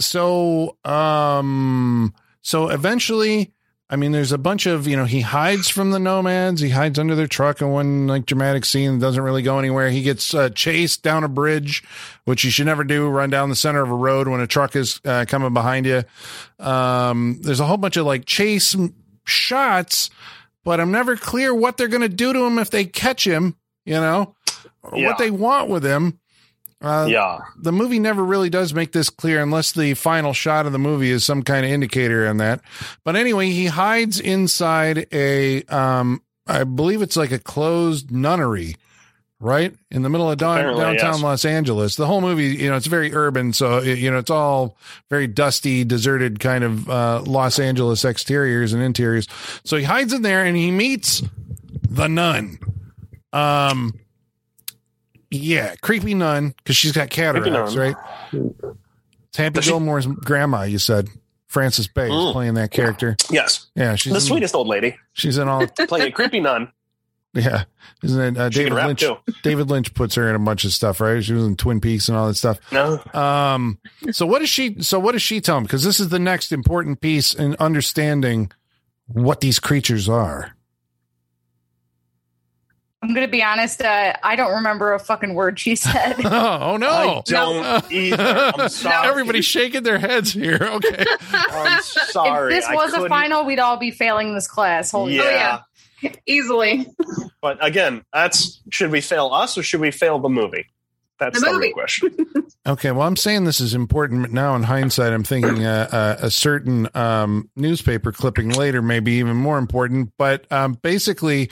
Speaker 1: So um so eventually i mean there's a bunch of you know he hides from the nomads. He hides under their truck in one like dramatic scene that doesn't really go anywhere. He gets uh, chased down a bridge which you should never do run down the center of a road when a truck is uh, coming behind you. Um there's a whole bunch of like chase shots but i'm never clear what they're going to do to him if they catch him you know or
Speaker 2: Yeah.
Speaker 1: what they want with him uh,
Speaker 2: yeah.
Speaker 1: the movie never really does make this clear unless the final shot of the movie is some kind of indicator on that. But anyway, he hides inside a, um, I believe it's like a closed nunnery, right in the middle of down, downtown
Speaker 2: yes.
Speaker 1: Los Angeles. The whole movie, you know, it's very urban, so you know, it's all very dusty, deserted kind of uh, Los Angeles exteriors and interiors. So he hides in there and he meets the nun. Um, yeah, creepy nun because she's got cataracts, right? It's Happy
Speaker 2: Does she-
Speaker 1: Gilmore's grandma. You said Frances Bay is
Speaker 2: Mm.
Speaker 1: playing that character.
Speaker 2: Yes,
Speaker 1: Yeah, she's
Speaker 2: the
Speaker 1: in,
Speaker 2: sweetest old lady
Speaker 1: She's in all.
Speaker 2: playing a creepy nun.
Speaker 1: Yeah, isn't it? Uh, David Lynch.
Speaker 2: too.
Speaker 1: David Lynch puts her in a bunch of stuff, right? She was in Twin Peaks and all that stuff.
Speaker 2: No,
Speaker 1: Um, so what does she? So what does she tell him? Because this is the next important piece in understanding what these creatures are.
Speaker 3: I'm gonna be honest. Uh, I don't remember a fucking word she said.
Speaker 1: oh
Speaker 2: I
Speaker 1: no!
Speaker 2: don't either. I'm sorry.
Speaker 1: Everybody's shaking their heads here. Okay.
Speaker 2: I'm sorry.
Speaker 3: if this was a final, we'd all be failing this class. Holy
Speaker 2: Yeah.
Speaker 4: yeah. Easily.
Speaker 2: But again, that's should we fail us or should we fail the movie? That's
Speaker 4: The
Speaker 2: the,
Speaker 4: movie.
Speaker 2: real question.
Speaker 1: Okay, well, I'm saying this is important but now. In hindsight, I'm thinking uh, uh, a certain um, newspaper clipping later may be even more important. But um, basically,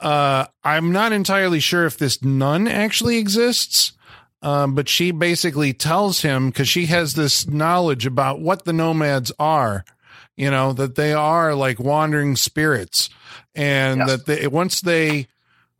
Speaker 1: uh, I'm not entirely sure if this nun actually exists. Um, but she basically tells him because she has this knowledge about what the nomads are, you know, that they are like wandering spirits, and
Speaker 2: Yes.
Speaker 1: that they once they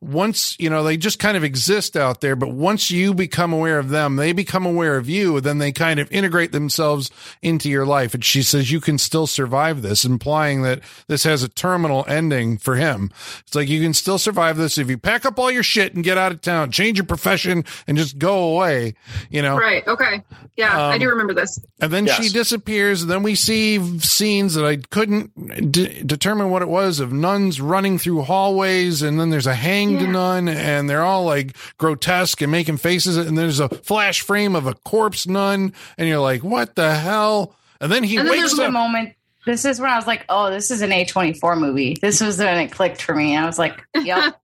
Speaker 1: once you know they just kind of exist out there but once you become aware of them they become aware of you then they kind of integrate themselves into your life and she says you can still survive this implying that this has a terminal ending for him it's like you can still survive this if you pack up all your shit and get out of town change your profession and just go away you know
Speaker 4: Right. Okay. Yeah, I
Speaker 1: Um,
Speaker 4: do remember this.
Speaker 1: and then she disappears. And then we see scenes that I couldn't d- determine what it was of nuns running through hallways. And then there's a hanged
Speaker 3: Yeah.
Speaker 1: nun, and they're all like grotesque and making faces. And there's a flash frame of a corpse nun, and you're like, what the hell? And then he
Speaker 4: And then
Speaker 1: wakes
Speaker 3: This is
Speaker 1: up.
Speaker 3: the moment. This is when I was like, "Oh, this is an A24 movie." This was when it clicked for me. I was like, "Yep."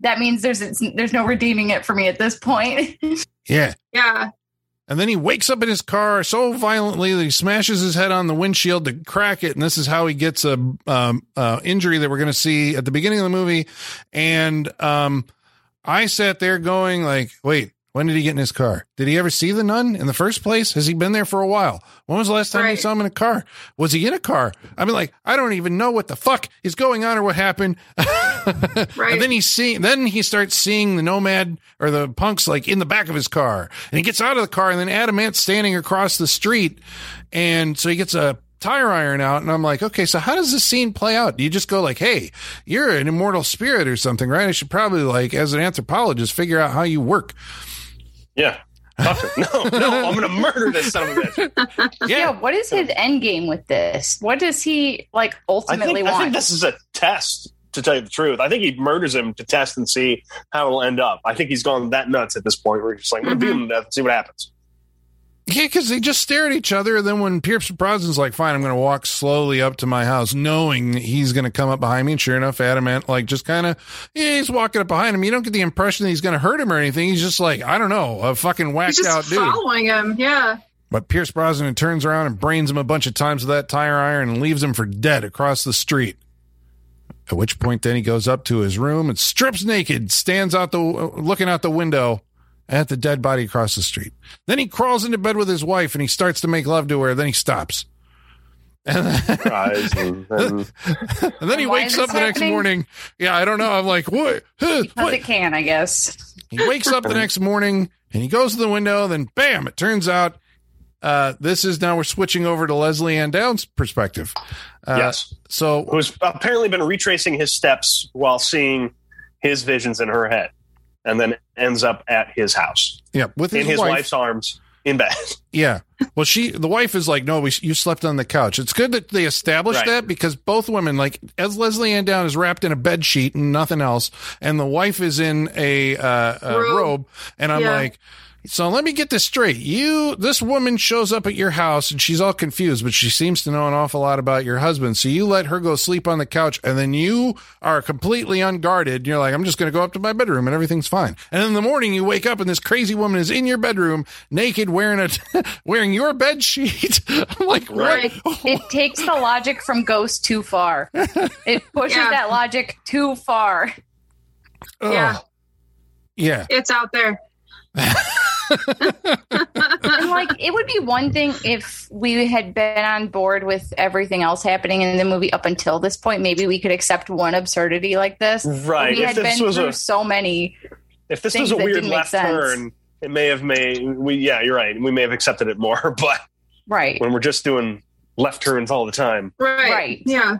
Speaker 3: that means there's there's no redeeming it for me at this point.
Speaker 1: yeah.
Speaker 4: Yeah.
Speaker 1: And then he wakes up in his car so violently that he smashes his head on the windshield to crack it. And this is how he gets a um, uh, injury that we're going to see at the beginning of the movie. And um, I sat there going like, wait, when did he get in his car? Did he ever see the nun in the first place? Has he been there for a while? When was the last time you
Speaker 4: Right.
Speaker 1: saw him in a car? Was he in a car? I mean, like, I don't even know what the fuck is going on or what happened.
Speaker 4: Right.
Speaker 1: And then he's seeing, then he starts seeing the nomad or the punks like in the back of his car. And he gets out of the car and then Adam Ant's standing across the street. And so he gets a tire iron out. And I'm like, okay, so how does this scene play out? Do you just go like, hey, you're an immortal spirit or something, right? I should probably like, as an anthropologist, figure out how you work.
Speaker 2: Yeah. No, no, I'm gonna murder this son of a bitch.
Speaker 3: yeah.
Speaker 1: Yeah.
Speaker 3: What is his end game with this? What does he like
Speaker 2: I
Speaker 3: ultimately
Speaker 2: think, I
Speaker 3: want?
Speaker 2: think this is a test, to tell you the truth. I think he murders him to test and see how it'll end up. I think he's gone that nuts at this point where he's just like, I'm gonna beat him to death and see what happens.
Speaker 1: Yeah, because they just stare at each other. And then when Pierce Brosnan's like, fine, I'm going to walk slowly up to my house, knowing he's going to come up behind me. And sure enough, Adam Ant, like, just kind of, yeah, he's walking up behind him. You don't get the impression that he's going to hurt him or anything. He's just like, I don't know, a fucking whacked out dude.
Speaker 4: following him. Yeah.
Speaker 1: But Pierce Brosnan turns around and brains him a bunch of times with that tire iron and leaves him for dead across the street. At which point, then he goes up to his room and strips naked, stands out the looking out the window at the dead body across the street. Then he crawls into bed with his wife and he starts to make love to her. Then he stops. And then,
Speaker 2: and, and
Speaker 1: and then he
Speaker 3: And
Speaker 1: wakes up
Speaker 3: this
Speaker 1: the next morning. Yeah, I don't know. I'm like, what? Huh,
Speaker 3: because
Speaker 1: what?
Speaker 3: it can, I guess.
Speaker 1: He wakes up the next morning and he goes to the window. Then, bam! It turns out uh, this is now we're switching over to Lesley-Anne Down's perspective. Uh,
Speaker 2: yes,
Speaker 1: So,
Speaker 2: who's apparently been retracing his steps while seeing his visions in her head, and then ends up at his house
Speaker 1: yeah, with his,
Speaker 2: in his
Speaker 1: wife.
Speaker 2: wife's arms in bed.
Speaker 1: Yeah. Well, she, the wife is like, no, we, you slept on the couch. It's good that they established
Speaker 2: Right.
Speaker 1: that because both women, like, as Lesley-Anne Down is wrapped in a bed sheet and nothing else, and the wife is in a, uh, a robe.
Speaker 4: Robe.
Speaker 1: and I'm
Speaker 4: Yeah.
Speaker 1: like, so let me get this straight. You, this woman shows up at your house and she's all confused, but she seems to know an awful lot about your husband. So you let her go sleep on the couch and then you are completely unguarded. You're like, I'm just going to go up to my bedroom and everything's fine. And in the morning you wake up and this crazy woman is in your bedroom naked wearing a, wearing your bed sheet. I'm like,
Speaker 4: Right.
Speaker 1: what?
Speaker 3: It takes the logic from Ghost too far. It pushes
Speaker 4: Yeah.
Speaker 3: that logic too far.
Speaker 1: Ugh.
Speaker 4: Yeah.
Speaker 1: Yeah.
Speaker 4: It's out there.
Speaker 3: and like it would be one thing if we had been on board with everything else happening in the movie up until this point. Maybe we could accept one absurdity like this.
Speaker 2: Right.
Speaker 3: We
Speaker 2: If
Speaker 3: had
Speaker 2: this
Speaker 3: been
Speaker 2: was
Speaker 3: through
Speaker 2: a
Speaker 3: so many.
Speaker 2: if this was a weird left turn, it may have made we. Yeah, you're right. We may have accepted it more, but
Speaker 3: Right.
Speaker 2: when we're just doing left turns all the time,
Speaker 4: Right.
Speaker 3: Right.
Speaker 4: Yeah.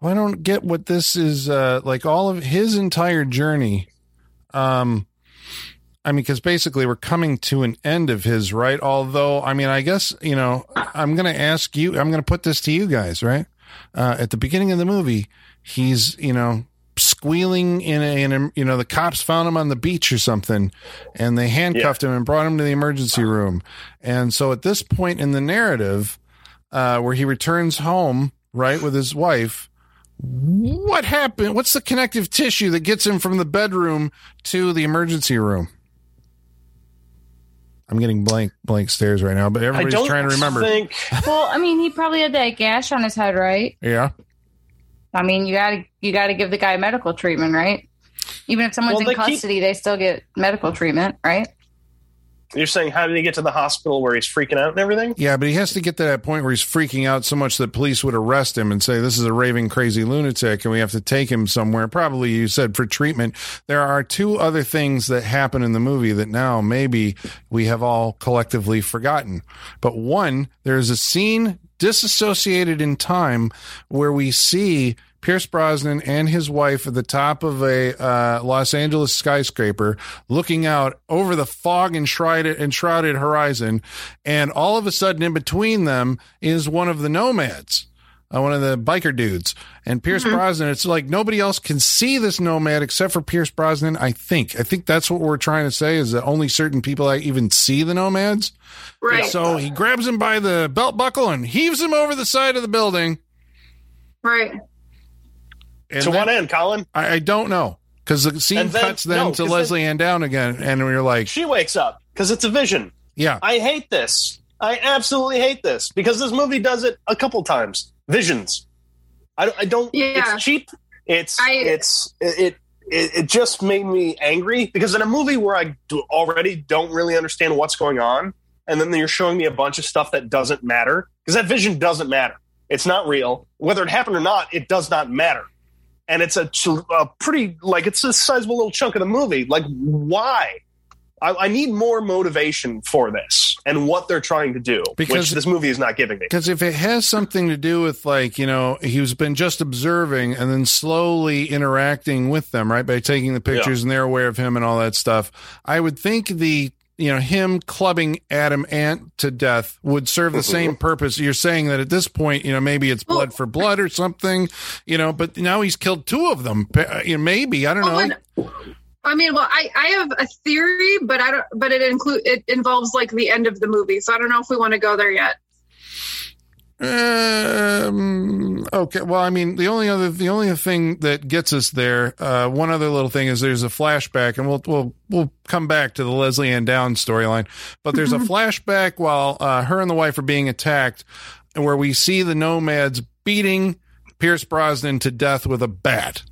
Speaker 1: Well, I don't get what this is uh, like. All of his entire journey. Um, I mean, because basically we're coming to an end of his right. Although, I mean, I guess you know, I'm going to ask you. I'm going to put this to you guys, right? Uh, at the beginning of the movie, he's you know squealing in a, in a you know the cops found him on the beach or something, and they handcuffed him and brought him to the emergency room. And so at this point in the narrative, uh, where he returns home, right, with his wife what happened? What's the connective tissue that gets him from the bedroom to the emergency room? I'm getting blank blank stares right now, but everybody's trying to remember.
Speaker 2: think
Speaker 3: Well, I mean, he probably had that gash on his head, right?
Speaker 1: yeah.
Speaker 3: I mean, you gotta you gotta give the guy medical treatment, right? Even if someone's
Speaker 2: Well, they
Speaker 3: in
Speaker 2: keep-
Speaker 3: custody, they still get medical treatment, right?
Speaker 2: You're saying how did he get to the hospital where he's freaking out and everything?
Speaker 1: Yeah, but he has to get to that point where he's freaking out so much that police would arrest him and say this is a raving crazy lunatic and we have to take him somewhere. Probably you said for treatment. There are two other things that happen in the movie that now maybe we have all collectively forgotten. But one, there's a scene disassociated in time where we see Pierce Brosnan and his wife at the top of a uh, Los Angeles skyscraper looking out over the fog enshrouded, enshrouded horizon. And all of a sudden, in between them is one of the nomads, uh, one of the biker dudes. And Pierce Brosnan, it's like nobody else can see this nomad except for Pierce Brosnan, I think. I think that's what we're trying to say is that only certain people even see the nomads.
Speaker 4: Right.
Speaker 1: So he grabs him by the belt buckle and heaves him over the side of the building.
Speaker 4: right.
Speaker 1: And
Speaker 2: to
Speaker 1: then-
Speaker 2: what end, Colin?
Speaker 1: I, I don't know because the scene
Speaker 2: then-
Speaker 1: cuts then
Speaker 2: no,
Speaker 1: to
Speaker 2: 'cause
Speaker 1: Lesley-Anne Down again, and we're like,
Speaker 2: She wakes up because it's a vision.
Speaker 1: yeah,
Speaker 2: I hate this. I absolutely hate this because this movie does it a couple times. Visions. I, I don't.
Speaker 4: Yeah.
Speaker 2: It's cheap. It's
Speaker 4: I-
Speaker 2: it's it, it it just made me angry because in a movie where I do already don't really understand what's going on, and then you're showing me a bunch of stuff that doesn't matter because that vision doesn't matter. It's not real. Whether it happened or not, it does not matter. And it's a, a pretty like it's a sizable little chunk of the movie. Like why? I, I need more motivation for this and what they're trying to do,
Speaker 1: Because-
Speaker 2: which this movie is not giving me.
Speaker 1: because if it has something to do with like you know he's been just observing and then slowly interacting with them, right, by taking the pictures and they're aware of him and all that stuff, I would think the you know him clubbing Adam Ant to death would serve the same purpose. You're saying that at this point, you know, maybe it's blood for blood or something, you know, but now he's killed two of them. You know, maybe I don't
Speaker 4: Oh,
Speaker 1: know.
Speaker 4: and- I mean, well, I, I have a theory, but I don't. But it include it involves like the end of the movie, so I don't know if we want to go there yet.
Speaker 1: Um, okay. Well, I mean, the only other, the only thing that gets us there, uh, one other little thing is there's a flashback and we'll, we'll, we'll come back to the Lesley-Anne Down storyline, but there's a flashback while, uh, her and the wife are being attacked where we see the nomads beating Pierce Brosnan to death with a bat.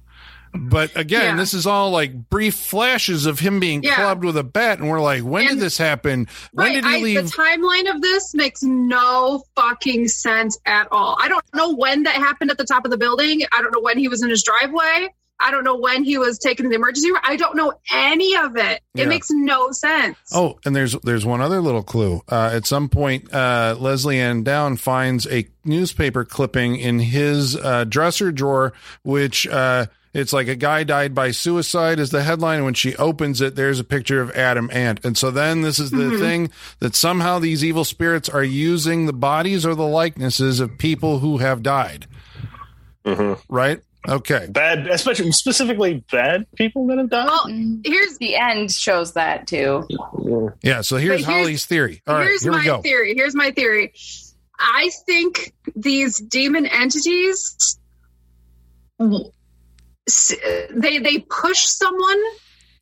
Speaker 1: But again,
Speaker 4: Yeah.
Speaker 1: this is all like brief flashes of him being
Speaker 4: Yeah.
Speaker 1: clubbed with a bat. And we're like, when did this happen? When
Speaker 4: right.
Speaker 1: did he
Speaker 4: I,
Speaker 1: leave?
Speaker 4: the timeline of this makes no fucking sense at all. I don't know when that happened at the top of the building. I don't know when he was in his driveway. I don't know when he was taken to the emergency room. I don't know any of it.
Speaker 1: Yeah.
Speaker 4: It makes no sense.
Speaker 1: Oh, and there's there's one other little clue. Uh, at some point, uh, Lesley-Anne Down finds a newspaper clipping in his uh, dresser drawer, which uh, it's like a guy died by suicide is the headline. When she opens it, there's a picture of Adam Ant, and so then this is the mm-hmm. thing that somehow these evil spirits are using the bodies or the likenesses of people who have died. Mm-hmm. Right? Okay.
Speaker 2: Bad, especially specifically bad people that have died.
Speaker 4: Well, here's
Speaker 3: The end shows that too.
Speaker 1: Yeah. So here's,
Speaker 4: here's-
Speaker 1: Holly's theory. All right.
Speaker 4: here's
Speaker 1: Here we
Speaker 4: my
Speaker 1: go.
Speaker 4: theory. Here's my theory. I think these demon entities s- they they push someone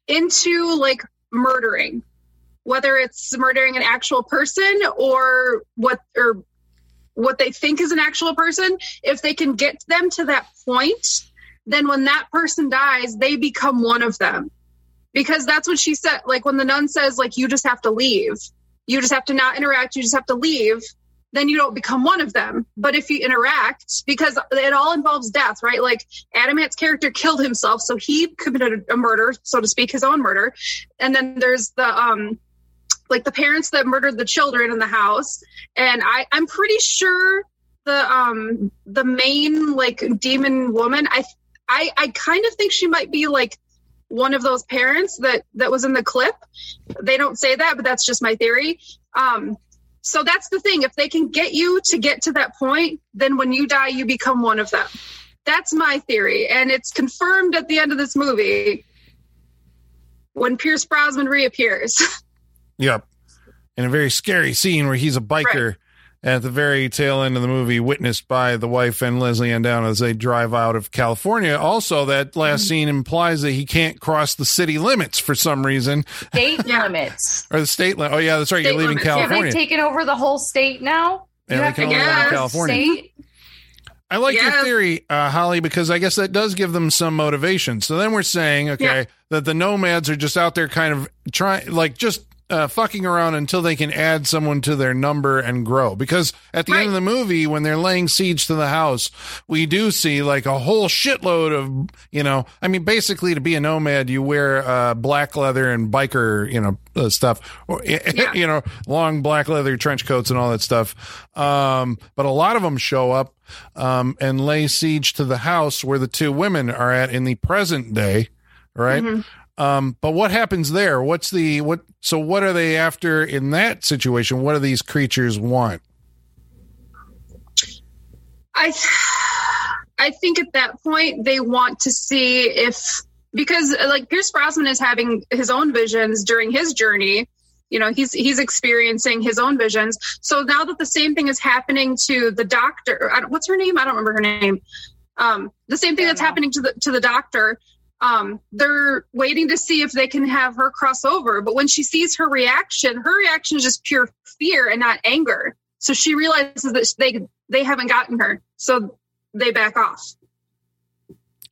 Speaker 4: into like murdering whether it's murdering an actual person or what or what they think is an actual person. If they can get them to that point then when that person dies they become one of them. Because that's what she said. Like when the nun says, like, you just have to leave, you just have to not interact, you just have to leave, then you don't become one of them. But if you interact, because it all involves death, right? Like Adam Ant's character killed himself, so he committed a murder, so to speak, his own murder. And then there's the um like the parents that murdered the children in the house. And I, I'm pretty sure the um the main like demon woman, I I I kind of think she might be like one of those parents that that was in the clip. They don't say that, but that's just my theory. Um, so that's the thing. If they can get you to get to that point, then when you die, you become one of them. That's my theory, and it's confirmed at the end of this movie when Pierce Brosnan reappears.
Speaker 1: Yep. In a very scary scene where he's a biker
Speaker 4: Right.
Speaker 1: At the very tail end of the movie, witnessed by the wife and Lesley-Anne Down as they drive out of California. Also, that last
Speaker 4: Mm-hmm.
Speaker 1: scene implies that he can't cross the city limits for some reason,
Speaker 3: State limits.
Speaker 1: or the state limit. Oh, yeah, that's right. You're leaving
Speaker 4: limits, yeah.
Speaker 3: Have they
Speaker 1: California.
Speaker 3: taken over the whole state now?
Speaker 1: Yeah,
Speaker 3: you have to get out of
Speaker 1: California.
Speaker 3: State?
Speaker 1: I like your theory, uh, Holly, because I guess that does give them some motivation. So then we're saying, okay,
Speaker 4: Yeah.
Speaker 1: that the nomads are just out there kind of trying, like, just uh, fucking around until they can add someone to their number and grow. Because at the end of the movie, when they're laying siege to the house, we do see like a whole shitload of, you know, I mean, basically to be a nomad, you wear uh, black leather and biker, you know, uh, stuff, or, you know, long black leather trench coats and all that stuff. Um, but a lot of them show up um, and lay siege to the house where the two women are at in the present day, right? Um, but what happens there? What's the what? So what are they after in that situation? What do these creatures want?
Speaker 4: I I think at that point they want to see if because like Pierce Brosnan is having his own visions during his journey. You know, he's he's experiencing his own visions. So now that the same thing is happening to the doctor, I don't- what's her name? I don't remember her name. Um, the same thing that's
Speaker 3: no.
Speaker 4: happening to the to the doctor. Um, they're waiting to see if they can have her cross over. But when she sees her reaction, her reaction is just pure fear and not anger. So she realizes that they they haven't gotten her, so they back off.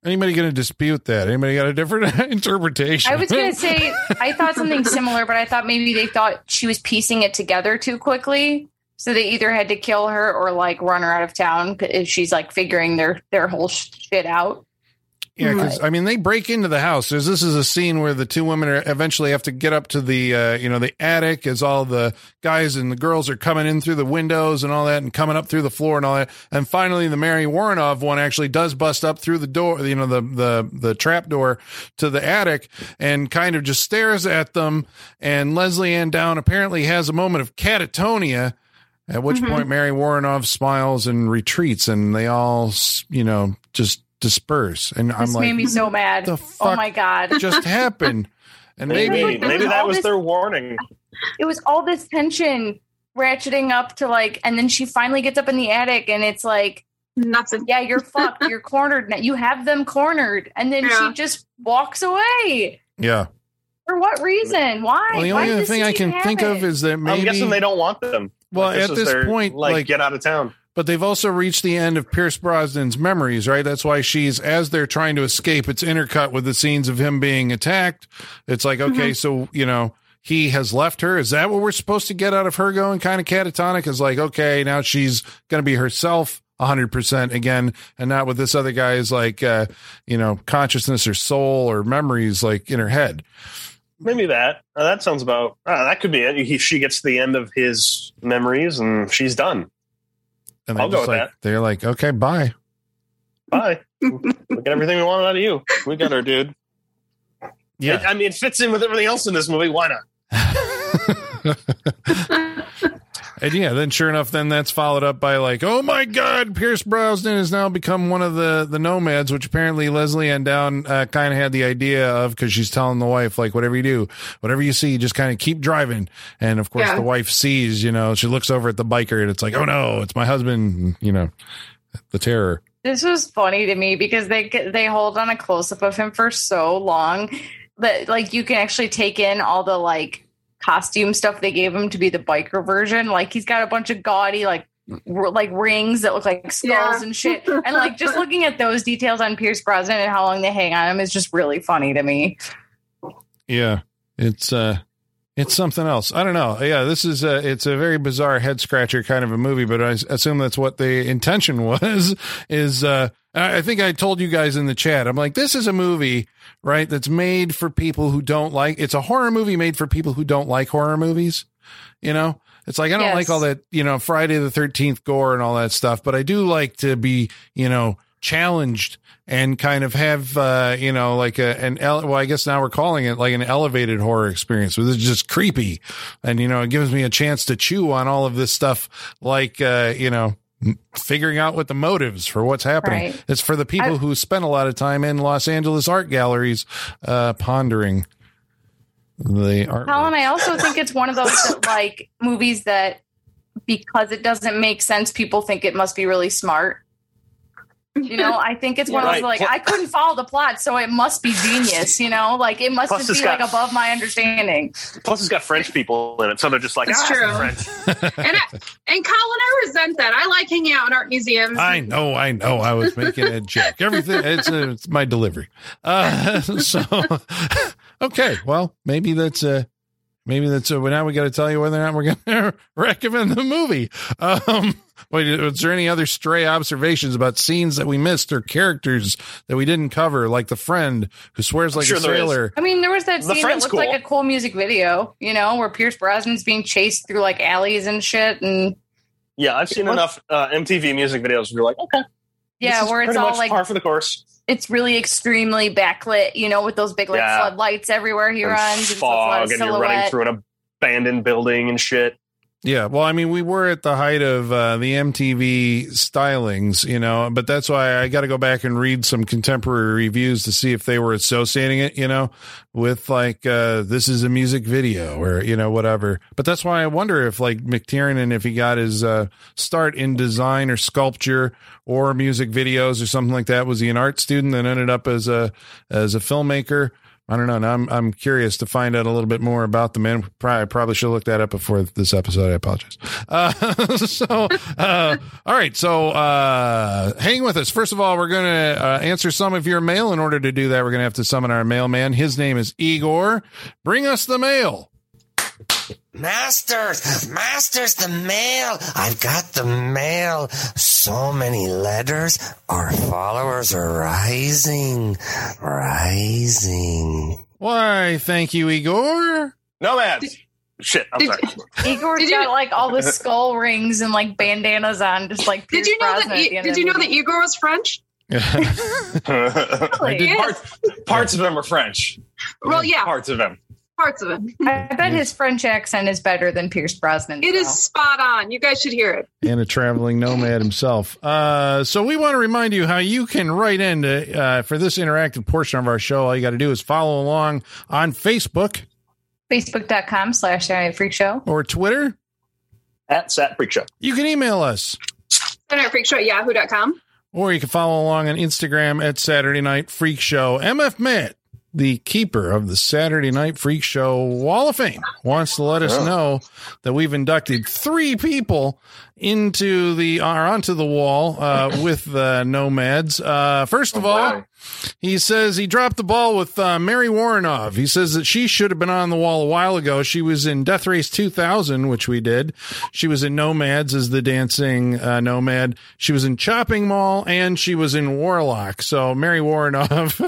Speaker 1: Anybody going to dispute that? Anybody got a different interpretation?
Speaker 3: I was going to say, I thought something similar, but I thought maybe they thought she was piecing it together too quickly. So they either had to kill her or like run her out of town if she's like figuring their, their whole shit out.
Speaker 1: Yeah, because I mean, they break into the house. There's this is a scene where the two women are eventually have to get up to the uh, you know the attic as all the guys and the girls are coming in through the windows and all that, and coming up through the floor and all that. And finally, the Mary Woronov one actually does bust up through the door, you know, the the the trap door to the attic, and kind of just stares at them. And Lesley-Anne Down apparently has a moment of catatonia. At which point, Mary Woronov smiles and retreats, and they all, you know, just disperse. And I'm
Speaker 3: This
Speaker 1: like,
Speaker 3: made me so mad.
Speaker 1: the
Speaker 3: Oh my God.
Speaker 1: just happened. And
Speaker 2: Maybe
Speaker 1: maybe,
Speaker 2: maybe
Speaker 3: this
Speaker 2: that was
Speaker 3: this-
Speaker 2: their warning.
Speaker 3: it was all this tension ratcheting up to like, and then she finally gets up in the attic and it's like,
Speaker 4: Nothing.
Speaker 3: yeah, you're fucked. You're cornered now. You have them cornered. And then
Speaker 4: Yeah.
Speaker 3: she just walks away.
Speaker 1: yeah.
Speaker 3: For what reason? Why?
Speaker 1: Well, the only
Speaker 3: does
Speaker 1: other thing I can think of is that maybe I'm
Speaker 2: guessing they don't want them.
Speaker 1: well,
Speaker 2: Like,
Speaker 1: at
Speaker 2: is
Speaker 1: this
Speaker 2: their,
Speaker 1: point,
Speaker 2: like,
Speaker 1: like,
Speaker 2: get out of town.
Speaker 1: But they've also reached the end of Pierce Brosnan's memories, right? That's why she's, as they're trying to escape, it's intercut with the scenes of him being attacked. It's like, okay,
Speaker 3: Mm-hmm.
Speaker 1: so, you know, he has left her. Is that what we're supposed to get out of her going kind of catatonic? Is like, okay, now she's going to be herself. 100% again and not with this other guy's like uh you know consciousness or soul or memories like in her head
Speaker 2: Maybe that. Uh, that sounds about. Uh, that could be it. He, she gets to the end of his memories and she's done.
Speaker 1: And they're
Speaker 2: I'll go
Speaker 1: just
Speaker 2: with
Speaker 1: like
Speaker 2: that.
Speaker 1: they're like okay bye
Speaker 2: Bye. Look at everything we wanted out of you. We got her, dude.
Speaker 1: yeah
Speaker 2: It- I mean, it fits in with everything else in this movie. Why not?
Speaker 1: And yeah, then sure enough, then that's followed up by like, oh my God, Pierce Brosnan has now become one of the the nomads, which apparently Lesley-Anne Down uh, kind of had the idea of because she's telling the wife like, whatever you do, whatever you see, just kind of keep driving. And of course,
Speaker 4: Yeah.
Speaker 1: the wife sees, you know, she looks over at the biker and it's like, oh no, it's my husband, you know, the terror.
Speaker 3: This was funny to me because they they hold on a close up of him for so long that like you can actually take in all the like costume stuff they gave him to be the biker version. Like he's got a bunch of gaudy like r- like rings that look like skulls
Speaker 4: Yeah.
Speaker 3: and shit. And like just looking at those details on Pierce Brosnan and how long they hang on him is just really funny to me.
Speaker 1: Yeah, it's uh, it's something else. I don't know. Yeah, this is a it's a very bizarre head scratcher kind of a movie, but I assume that's what the intention was. Is uh, I think I told you guys in the chat. I'm like, this is a movie, right? That's made for people who don't like. It's a horror movie made for people who don't like horror movies. You know, it's like I don't
Speaker 3: Yes.
Speaker 1: like all that, you know, Friday the Thirteenth gore and all that stuff, but I do like to be, you know, challenged and kind of have, uh, you know, like a, an, ele- well, I guess now we're calling it like an elevated horror experience where it's just creepy. And, you know, it gives me a chance to chew on all of this stuff, like, uh, you know, figuring out what the motives for what's happening.
Speaker 3: Right.
Speaker 1: It's for the people
Speaker 3: I-
Speaker 1: who spend a lot of time in Los Angeles art galleries, uh, pondering the art.
Speaker 3: Colin, I also think it's one of those that, like movies that because it doesn't make sense, people think it must be really smart. You know, I think it's one of those
Speaker 2: Right.
Speaker 3: like I couldn't follow the plot, so it must be genius. You know, like it must
Speaker 2: Plus
Speaker 3: just
Speaker 2: it's
Speaker 3: be like above my understanding.
Speaker 2: Plus, it's got French people in it, so they're just like,
Speaker 4: It's
Speaker 2: ah,
Speaker 4: true.
Speaker 2: French.
Speaker 4: and I, and Colin, I resent that. I like hanging out in art museums.
Speaker 1: I know, I know. I was making a joke. Everything it's, uh, it's my delivery. Uh, so okay, well, maybe that's uh maybe that's uh, well, now we got to tell you whether or not we're going to recommend the movie. Um, wait, was there any other stray observations about scenes that we missed or characters that we didn't cover, like the friend who swears like
Speaker 2: sure
Speaker 1: a
Speaker 2: there is.
Speaker 1: sailor?
Speaker 3: I mean, there was that
Speaker 2: The
Speaker 3: scene that
Speaker 2: Friend's
Speaker 3: looked like a cool music video. You know, where Pierce Brosnan's being chased through like alleys and shit, and
Speaker 2: Yeah, I've seen enough uh, MTV music videos where you're like, okay,
Speaker 3: yeah,
Speaker 2: this is
Speaker 3: where it's
Speaker 2: pretty
Speaker 3: all
Speaker 2: much
Speaker 3: like
Speaker 2: par for the course.
Speaker 3: It's really extremely backlit. You know, with those big like
Speaker 2: Yeah.
Speaker 3: floodlights everywhere he
Speaker 2: And
Speaker 3: runs, and so a lot
Speaker 2: fog,
Speaker 3: of
Speaker 2: and you're running through an abandoned building and shit.
Speaker 1: Yeah, well, I mean, we were at the height of uh, the MTV stylings, you know, but that's why I got to go back and read some contemporary reviews to see if they were associating it, you know, with like uh, this is a music video or you know whatever. But that's why I wonder if like McTiernan, if he got his uh, start in design or sculpture or music videos or something like that, was he an art student that ended up as a as a filmmaker? I don't know. Now I'm I'm curious to find out a little bit more about the man. Probably probably should have looked that up before this episode. I apologize. Uh, so, uh, all right. So, uh, hang with us. First of all, we're going to uh, answer some of your mail. In order to do that, we're going to have to summon our mailman. His name is Igor. Bring us the mail.
Speaker 5: Masters, masters, the mail. I've got the mail. So many letters. Our followers are rising, rising.
Speaker 1: Why? Thank you, Igor.
Speaker 2: Nomads. Shit, I'm
Speaker 4: Did-
Speaker 2: sorry.
Speaker 3: Igor's
Speaker 4: Did you-
Speaker 3: got like all the skull rings and like bandanas on, just like
Speaker 4: did you know that? E- did you know that. Igor was French?
Speaker 3: Really?
Speaker 4: Yeah.
Speaker 2: parts, parts of them are French.
Speaker 4: Well, yeah,
Speaker 2: Parts of them.
Speaker 4: Parts of it.
Speaker 3: I bet his French accent is better than Pierce Brosnan.
Speaker 4: It is spot on. You guys should hear it.
Speaker 1: and a traveling nomad himself. Uh, so we want to remind you how you can write in to, uh, for this interactive portion of our show. All you got to do is follow along on Facebook
Speaker 3: Facebook.com slash Saturday Freak Show.
Speaker 1: or Twitter.
Speaker 2: At Sat Freak Show.
Speaker 1: You can email us.
Speaker 4: Saturday Night Freak Show at yahoo.com.
Speaker 1: Or you can follow along on Instagram at Saturday Night Freak Show. MF Matt, the keeper of the Saturday Night Freak Show Wall of Fame, wants to let us know that we've inducted three people into the or onto the wall uh, with the nomads. Uh, first of all,
Speaker 2: wow.
Speaker 1: he says he dropped the ball with uh, Mary Woronov. He says that she should have been on the wall a while ago. She was in Death Race 2000, which we did. She was in Nomads as the dancing uh, nomad. She was in Chopping Mall and she was in Warlock. So Mary Woronov.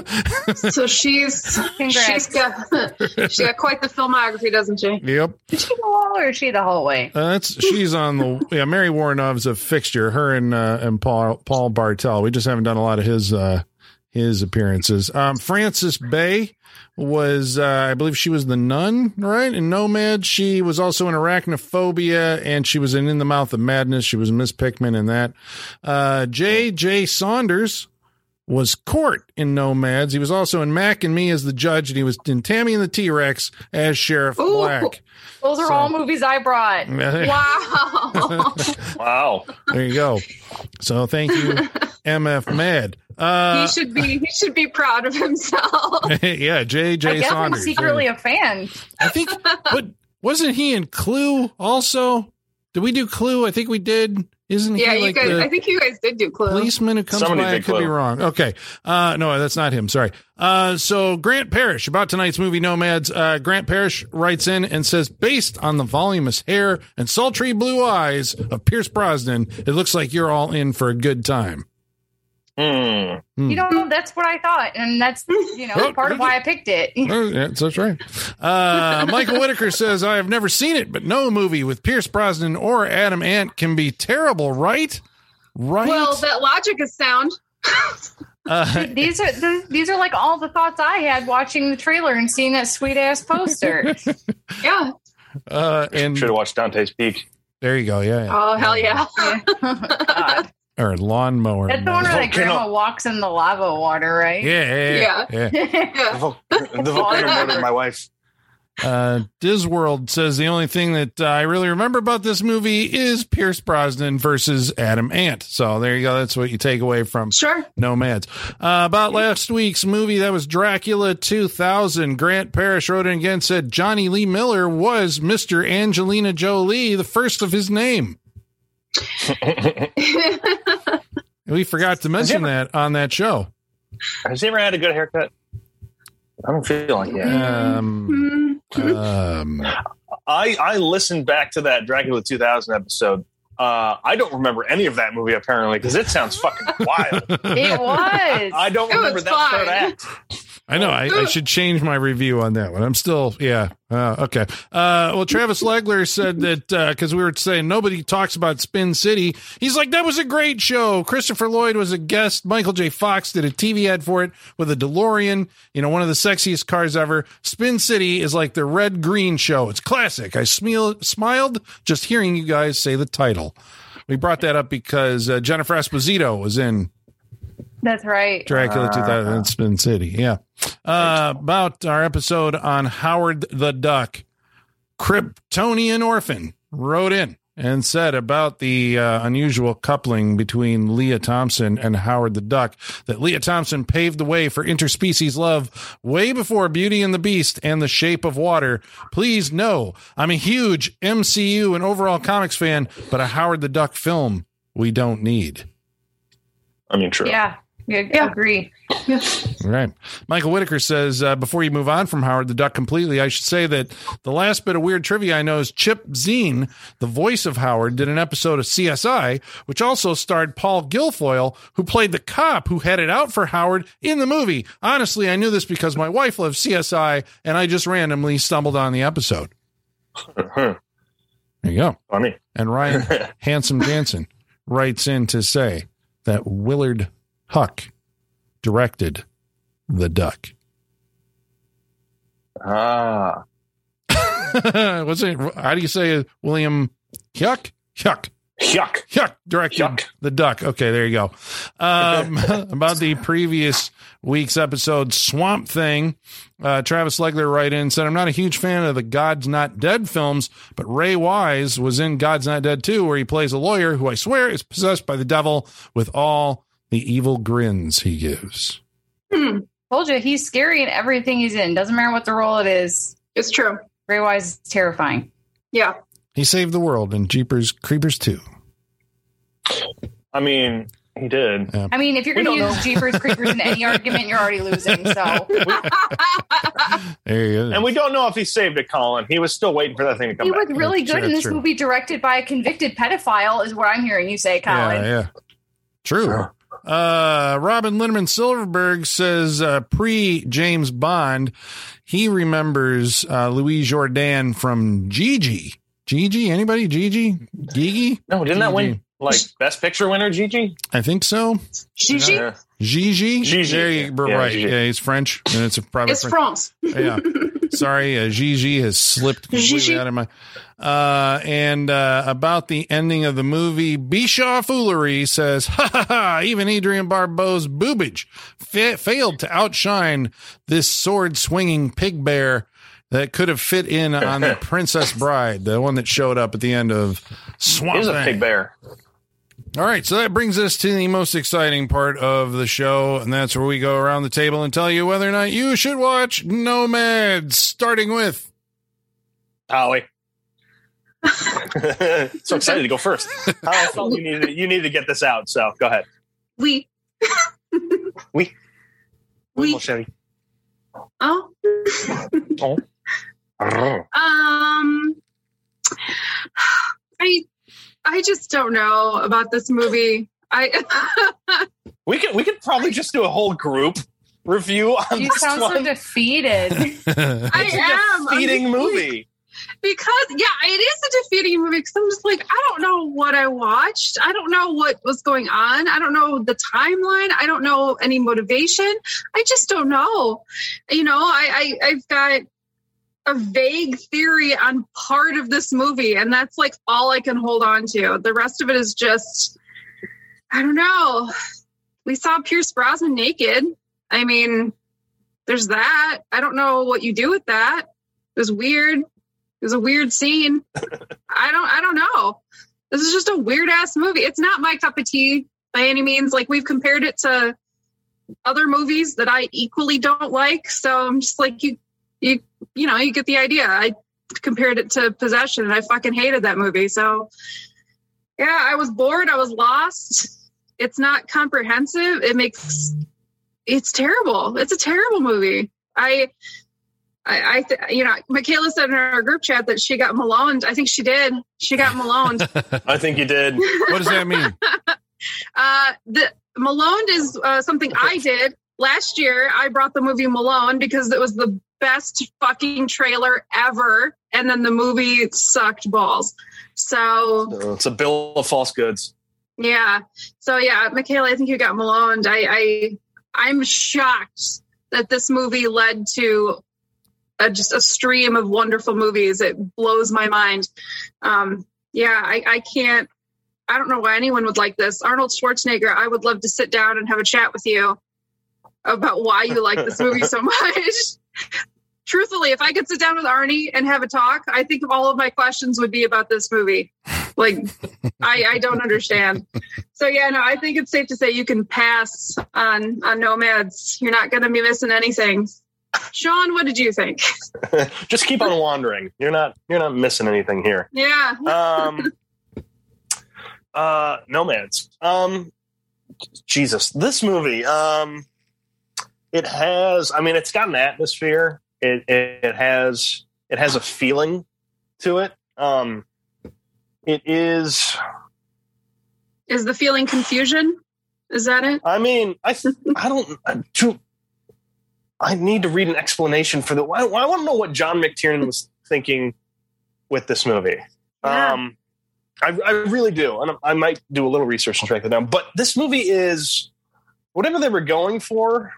Speaker 4: So she's
Speaker 3: Congrats.
Speaker 4: she's got she's got quite the filmography, doesn't she?
Speaker 1: yep.
Speaker 3: Is she the wall or is she the hallway?
Speaker 1: Uh, that's she's on the yeah. Mary Woronov's a fixture. Her and uh, and Paul Paul Bartel. We just haven't done a lot of his uh, his appearances. Um, Bay was uh, I believe she was the nun, right? In Nomad, she was also in Arachnophobia, and she was in In the Mouth of Madness. She was Miss Pickman in that. Uh, J. J. Saunders was Court in Nomads. He was also in Mac and Me as the judge, and he was in Tammy and the T Rex as Sheriff
Speaker 4: Ooh.
Speaker 1: Black.
Speaker 3: Those are
Speaker 1: So-
Speaker 3: all movies I brought.
Speaker 4: Wow.
Speaker 2: Wow.
Speaker 1: There you go. So thank you, MF Mad. Uh,
Speaker 4: he should be he should be proud of himself.
Speaker 1: yeah,
Speaker 3: I
Speaker 1: JJ
Speaker 3: guess I'm
Speaker 1: Saunders.
Speaker 3: secretly a fan.
Speaker 1: I think, but wasn't he in Clue also? Did we do Clue? I think we did. Isn't he?
Speaker 4: Yeah,
Speaker 1: he
Speaker 4: you
Speaker 1: like
Speaker 4: guys. I think you guys did do Clue.
Speaker 1: policeman who comes
Speaker 2: Somebody
Speaker 1: by? I
Speaker 2: did
Speaker 1: could be wrong. Okay. Uh, no, that's not him. Sorry. Uh, so Grant Parrish about tonight's movie Nomads. Uh, Grant Parrish writes in and says, based on the voluminous hair and sultry blue eyes of Pierce Brosnan, it looks like you're all in for a good time.
Speaker 2: Hmm.
Speaker 3: You know, that's what I thought, and that's you know
Speaker 1: Oh,
Speaker 3: part of why I picked it.
Speaker 1: Oh, yeah, that's right. Uh, Michael Whitaker says, I have never seen it, but no movie with Pierce Brosnan or Adam Ant can be terrible, right? Right?
Speaker 4: Well, that logic is sound.
Speaker 1: uh,
Speaker 3: these are the, these are like all the thoughts I had watching the trailer and seeing that sweet ass poster.
Speaker 4: Yeah.
Speaker 1: uh, and
Speaker 2: Should have watched Dante's Peak.
Speaker 1: there you go. Yeah. yeah.
Speaker 4: Oh hell yeah.
Speaker 3: God.
Speaker 1: Or lawnmower.
Speaker 3: That's the one where that
Speaker 2: Volcano.
Speaker 3: grandma walks in the lava water, right?
Speaker 1: Yeah. Yeah.
Speaker 4: Yeah.
Speaker 1: yeah.
Speaker 2: The,
Speaker 4: yeah.
Speaker 2: vol- the volcano murdered my wife.
Speaker 1: Uh, Disworld says the only thing that uh, I really remember about this movie is Pierce Brosnan versus Adam Ant. So there you go. That's what you take away from
Speaker 4: Sure.
Speaker 1: Nomads. Uh, about last week's movie, that was Dracula 2000. Grant Parrish wrote in again, said Jonny Lee Miller was Mr. Angelina Jolie, the first of his name. We forgot to mention that on that show.
Speaker 2: Has he ever had a good haircut? I don't feel like it.
Speaker 1: Um, um,
Speaker 2: I I listened back to that Dracula 2000 episode. Uh, I don't remember any of that movie apparently because it sounds fucking wild.
Speaker 3: It was.
Speaker 2: I don't
Speaker 4: It
Speaker 2: remember
Speaker 4: was
Speaker 2: that third act.
Speaker 1: I know. I, I should change my review on that one. I'm still, yeah. Uh, okay. Uh, well, Travis Legler said that because we were saying nobody talks about Spin City. He's like, that was a great show. Christopher Lloyd was a guest. Michael J. Fox did a TV ad for it with a DeLorean, you know, one of the sexiest cars ever. Spin City is like the red green show. It's classic. I smile, smiled just hearing you guys say the title. We brought that up because uh, Jennifer Esposito was in
Speaker 3: That's right.
Speaker 1: Dracula 2000 in Spin City. Yeah. Uh, about our episode on Howard the Duck, Kryptonian Orphan wrote in and said about the uh, unusual coupling between Lea Thompson and Howard the Duck that Lea Thompson paved the way for interspecies love way before Beauty and the Beast and The Shape of Water. Please know I'm a huge MCU and overall comics fan, but a Howard the Duck film we don't need.
Speaker 2: I mean, true.
Speaker 3: Yeah. Yeah,
Speaker 4: Yeah.
Speaker 3: agree.
Speaker 1: Right. Michael Whitaker says, uh, before you move on from Howard the Duck completely, I should say that the last bit of weird trivia I know is Chip Zien, the voice of Howard, did an episode of CSI, which also starred Paul Guilfoyle, who played the cop who headed out for Howard in the movie. Honestly, I knew this because my wife loves CSI, and I just randomly stumbled on the episode. There you go.
Speaker 2: Funny.
Speaker 1: And Ryan Handsome Jansen writes in to say that Willard Huck directed The Duck.
Speaker 2: Ah.
Speaker 1: What's it? How do you say it? William Huck? Huck.
Speaker 2: Yuck.
Speaker 1: Huck directed
Speaker 2: Huck.
Speaker 1: the duck. Okay, there you go. Um, about the previous week's episode, Swamp Thing. Uh, Travis Legler write in said, I'm not a huge fan of the God's Not Dead films, but Ray Wise was in God's Not Dead 2, where he plays a lawyer who I swear is possessed by the devil with all the evil grins he gives.
Speaker 4: Hmm.
Speaker 3: Told you he's scary in everything he's in. Doesn't matter what the role it is.
Speaker 4: It's true.
Speaker 3: Ray Wise is terrifying.
Speaker 4: Yeah.
Speaker 1: He saved the world in Jeepers Creepers 2.
Speaker 2: I mean, he did.
Speaker 3: I mean, if you're going to
Speaker 2: don't
Speaker 3: use Jeepers Creepers in any argument, you're already losing. So
Speaker 1: There you go.
Speaker 2: And we don't know if he saved it, Colin. He was still waiting for that thing to come
Speaker 3: he
Speaker 2: back.
Speaker 3: was really
Speaker 1: That's
Speaker 3: good
Speaker 1: true,
Speaker 3: in this
Speaker 1: true.
Speaker 3: movie, directed by a convicted pedophile, is what I'm hearing you say, Colin.
Speaker 1: Yeah, yeah. True. Uh, Robin Lindemann Silverberg says uh, pre James Bond, he remembers uh, Louis Jourdan from Gigi. Gigi? Anybody? Gigi? Gigi?
Speaker 2: No, didn't that win like best picture winner, Gigi?
Speaker 1: I think so.
Speaker 4: Gigi?
Speaker 2: Yeah.
Speaker 1: Gigi?
Speaker 2: Gigi,
Speaker 1: There you
Speaker 2: yeah. Yeah,
Speaker 1: right.
Speaker 2: Gigi.
Speaker 1: Yeah, he's French, and it's a private
Speaker 4: It's
Speaker 1: French.
Speaker 4: France.
Speaker 1: yeah. Sorry, uh, Gigi has slipped completely
Speaker 4: Gigi.
Speaker 1: out of my. Uh, and uh, about the ending of the movie, Bishaw Foolery says, ha ha ha, even Adrienne Barbeau's boobage fa- failed to outshine this sword swinging pig bear that could have fit in on the Princess Bride, the one that showed up at the end of Swamp
Speaker 2: He's a
Speaker 1: Thing.
Speaker 2: pig bear.
Speaker 1: All right, so that brings us to the most exciting part of the show, and that's where we go around the table and tell you whether or not you should watch Nomads, starting with
Speaker 2: Holly. so excited to go first. I felt you needed you needed to get this out, so go ahead.
Speaker 4: We.
Speaker 2: Oui.
Speaker 4: Oui.
Speaker 2: Mon.
Speaker 4: Oh.
Speaker 2: Oh.
Speaker 4: Um, I, I just don't know about this movie. I,
Speaker 2: We could we could probably just do a whole group review on
Speaker 3: You
Speaker 2: this
Speaker 3: sound so
Speaker 2: one.
Speaker 3: defeated.
Speaker 4: I
Speaker 2: it's
Speaker 4: am
Speaker 2: defeating movie.
Speaker 4: because yeah, it is a defeating movie. Because I'm just like, I don't know what I watched. I don't know what was going on. I don't know the timeline. I don't know any motivation. I just don't know. You know, I, I I've got a vague theory on part of this movie, and that's like all I can hold on to. The rest of it is just, I don't know. We saw Pierce Brosnan naked. I mean, there's that. I don't know what you do with that. It was weird. It was a weird scene. I don't I don't know. This is just a weird ass movie. It's not my cup of tea by any means. Like we've compared it to other movies that I equally don't like. So I'm just like you you you know, you get the idea. I compared it to Possession and I fucking hated that movie. So yeah, I was bored, I was lost. It's not comprehensive. It makes it's terrible. It's a terrible movie. I I, I th- you know, Michaela said in our group chat that she got maloned. I think she did. She got maloned.
Speaker 2: I think you did.
Speaker 1: what does that mean?
Speaker 4: uh, the maloned is uh, something I did last year. I brought the movie Malone because it was the best fucking trailer ever, and then the movie sucked balls. So
Speaker 2: It's a bill of false goods.
Speaker 4: yeah, so yeah, Michaela, I think you got maloned. I, I I'm shocked that this movie led to a, just a stream of wonderful movies. It blows my mind. Um, yeah, I, I can't. I don't know why anyone would like this. Arnold Schwarzenegger, I would love to sit down and have a chat with you about why you like this movie so much. Truthfully, if I could sit down with Arnie and have a talk, I think all of my questions would be about this movie. Like, I, I don't understand. So yeah, no, I think it's safe to say you can pass on on Nomads. You're not going to be missing anything. Sean, what did you think?
Speaker 2: Just keep on wandering. You're not you're not missing anything here.
Speaker 4: Yeah,
Speaker 2: Um uh Nomads. Um Jesus, this movie um it has I mean it's got an atmosphere. It it, it has it has a feeling to it. Um it is
Speaker 4: is the feeling confusion? Is that it?
Speaker 2: I mean, I I don't I, to, I need to read an explanation for the. I, I want to know what John McTiernan was thinking with this movie.
Speaker 4: Yeah.
Speaker 2: Um, I, I really do, and I might do a little research and track that down. But this movie is whatever they were going for.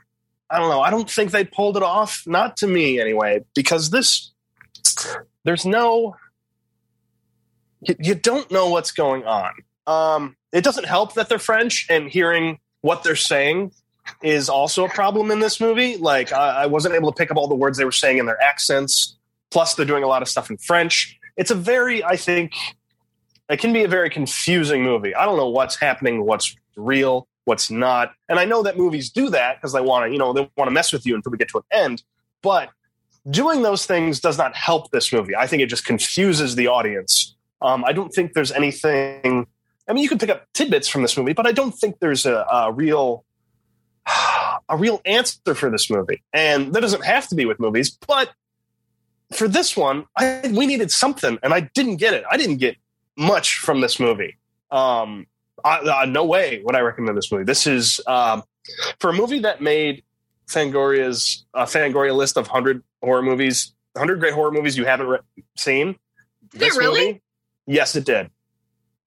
Speaker 2: I don't know. I don't think they pulled it off. Not to me, anyway, because this there's no you, you don't know what's going on. Um, it doesn't help that they're French and hearing what they're saying is also a problem in this movie. Like I, I wasn't able to pick up all the words they were saying in their accents. Plus, they're doing a lot of stuff in French. It's a very, I think, it can be a very confusing movie. I don't know what's happening, what's real, what's not. And I know that movies do that because they want to, you know, they want to mess with you until we get to an end. But doing those things does not help this movie. I think it just confuses the audience. Um, I don't think there's anything. I mean, you can pick up tidbits from this movie, but I don't think there's a, a real a real answer for this movie. And that doesn't have to be with movies, but for this one, I, we needed something, and I didn't get it. I didn't get much from this movie. Um, I, uh, no way would I recommend this movie. This is um, for a movie that made Fangoria's uh, Fangoria list of hundred horror movies, hundred great horror movies you haven't re- seen.
Speaker 4: Did it really?
Speaker 2: movie- yes, it did.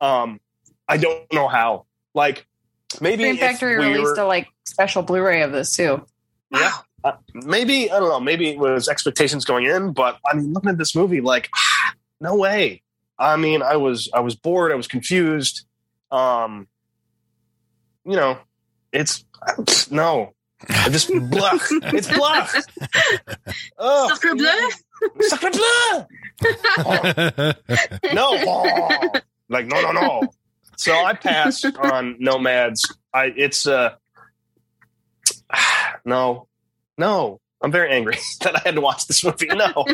Speaker 2: Um, I don't know how. Like maybe if
Speaker 3: Factory
Speaker 2: we
Speaker 3: released
Speaker 2: were-
Speaker 3: a like special Blu-ray of this too.
Speaker 2: yeah. Uh, maybe I don't know. Maybe it was expectations going in, but I mean, looking at this movie, like, no way. I mean, I was I was bored. I was confused. Um, you know, it's no. I just blah. It's blah. Oh,
Speaker 4: Sacre bleu?
Speaker 2: sacre bleu. Oh, no, Oh. like no, no, no. So I passed on Nomads. I it's uh no, no. I'm very angry that I had to watch this movie. No,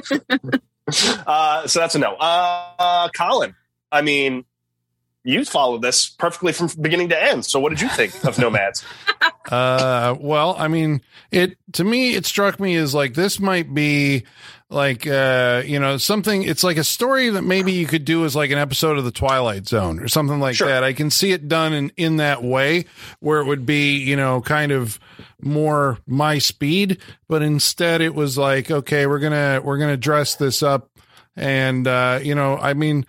Speaker 2: uh, so that's a no. Uh, Colin, I mean, you followed this perfectly from beginning to end. So what did you think of Nomads?
Speaker 1: Uh, well, I mean, it to me, it struck me as like this might be like uh, you know something. It's like a story that maybe you could do as like an episode of the Twilight Zone or something like
Speaker 2: Sure.
Speaker 1: that. I can see it done in in that way where it would be you know kind of more my speed, but instead it was like okay, we're gonna we're gonna dress this up, and uh, you know, I mean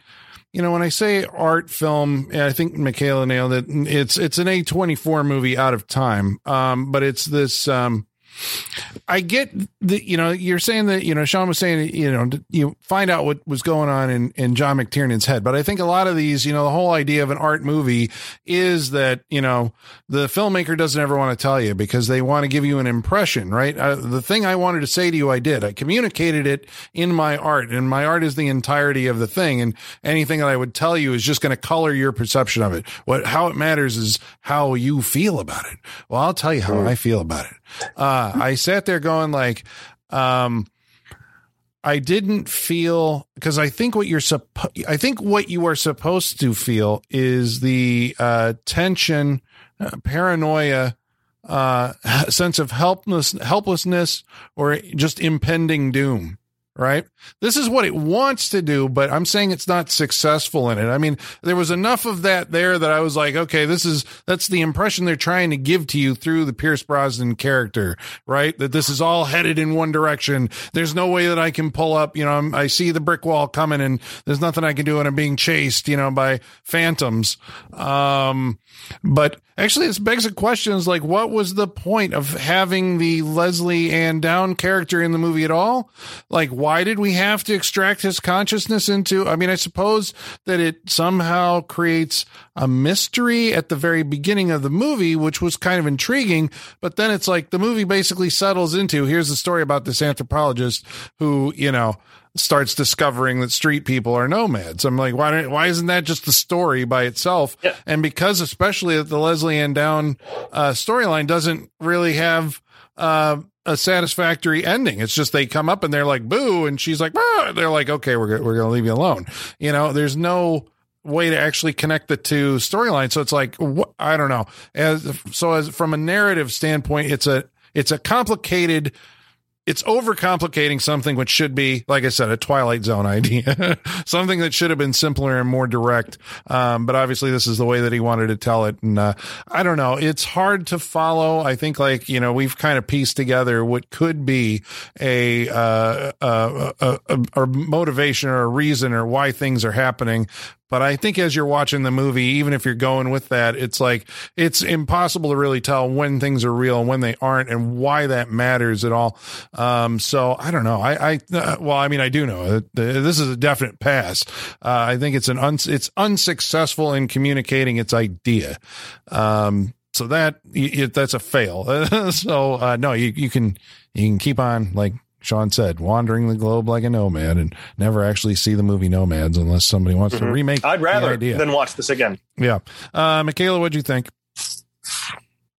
Speaker 1: you know, when I say art film, I think Michaela nailed it. It's it's an A twenty four movie out of time, um, but it's this. Um, I get the you know you're saying that you know Sean was saying you know you find out what was going on in in John McTiernan's head, but I think a lot of these you know the whole idea of an art movie is that you know the filmmaker doesn't ever want to tell you because they want to give you an impression, right? Uh, the thing I wanted to say to you, I did. I communicated it in my art, and my art is the entirety of the thing, and anything that I would tell you is just going to color your perception of it. What how it matters is how you feel about it. Well, I'll tell you how I feel about it. Uh, I sat there going like, um, I didn't feel because I think what you're suppo- I think what you are supposed to feel is the uh, tension, uh, paranoia, uh, sense of helpless helplessness, or just impending doom. Right. This is what it wants to do, but I'm saying it's not successful in it. I mean, there was enough of that there that I was like, okay, this is, that's the impression they're trying to give to you through the Pierce Brosnan character, right? That this is all headed in one direction. There's no way that I can pull up, you know, I'm, I see the brick wall coming and there's nothing I can do and I'm being chased, you know, by phantoms. Um, but actually this begs the questions like, what was the point of having the Lesley-Anne Down character in the movie at all? Like, why did we have to extract his consciousness into? I mean, I suppose that it somehow creates a mystery at the very beginning of the movie, which was kind of intriguing. But then it's like the movie basically settles into here's the story about this anthropologist who, you know, starts discovering that street people are nomads. I'm like, why don't, why isn't that just the story by itself?
Speaker 2: Yeah.
Speaker 1: And because especially the Lesley-Anne Down uh, storyline doesn't really have uh, a satisfactory ending. It's just they come up and they're like boo, and she's like, ah! they're like, okay, we're we're gonna leave you alone. You know, there's no way to actually connect the two storylines. So it's like, wh- I don't know. As so as from a narrative standpoint, it's a it's a complicated it's overcomplicating something which should be, like I said, a Twilight Zone idea, something that should have been simpler and more direct. Um, but obviously, this is the way that he wanted to tell it, and uh, I don't know. It's hard to follow. I think, like you know, we've kind of pieced together what could be a uh, a, a, a, a motivation or a reason or why things are happening. But I think as you're watching the movie, even if you're going with that, it's like it's impossible to really tell when things are real and when they aren't, and why that matters at all. Um, so I don't know. I, I uh, well, I mean, I do know that this is a definite pass. Uh, I think it's an uns it's unsuccessful in communicating its idea. Um, so that that's a fail. so uh, no, you you can you can keep on like Sean said, wandering the globe like a nomad and never actually see the movie Nomads unless somebody wants to
Speaker 2: Mhm.
Speaker 1: remake.
Speaker 2: I'd
Speaker 1: the
Speaker 2: rather
Speaker 1: idea.
Speaker 2: than watch this again.
Speaker 1: yeah. Uh, Michaela, what'd you think?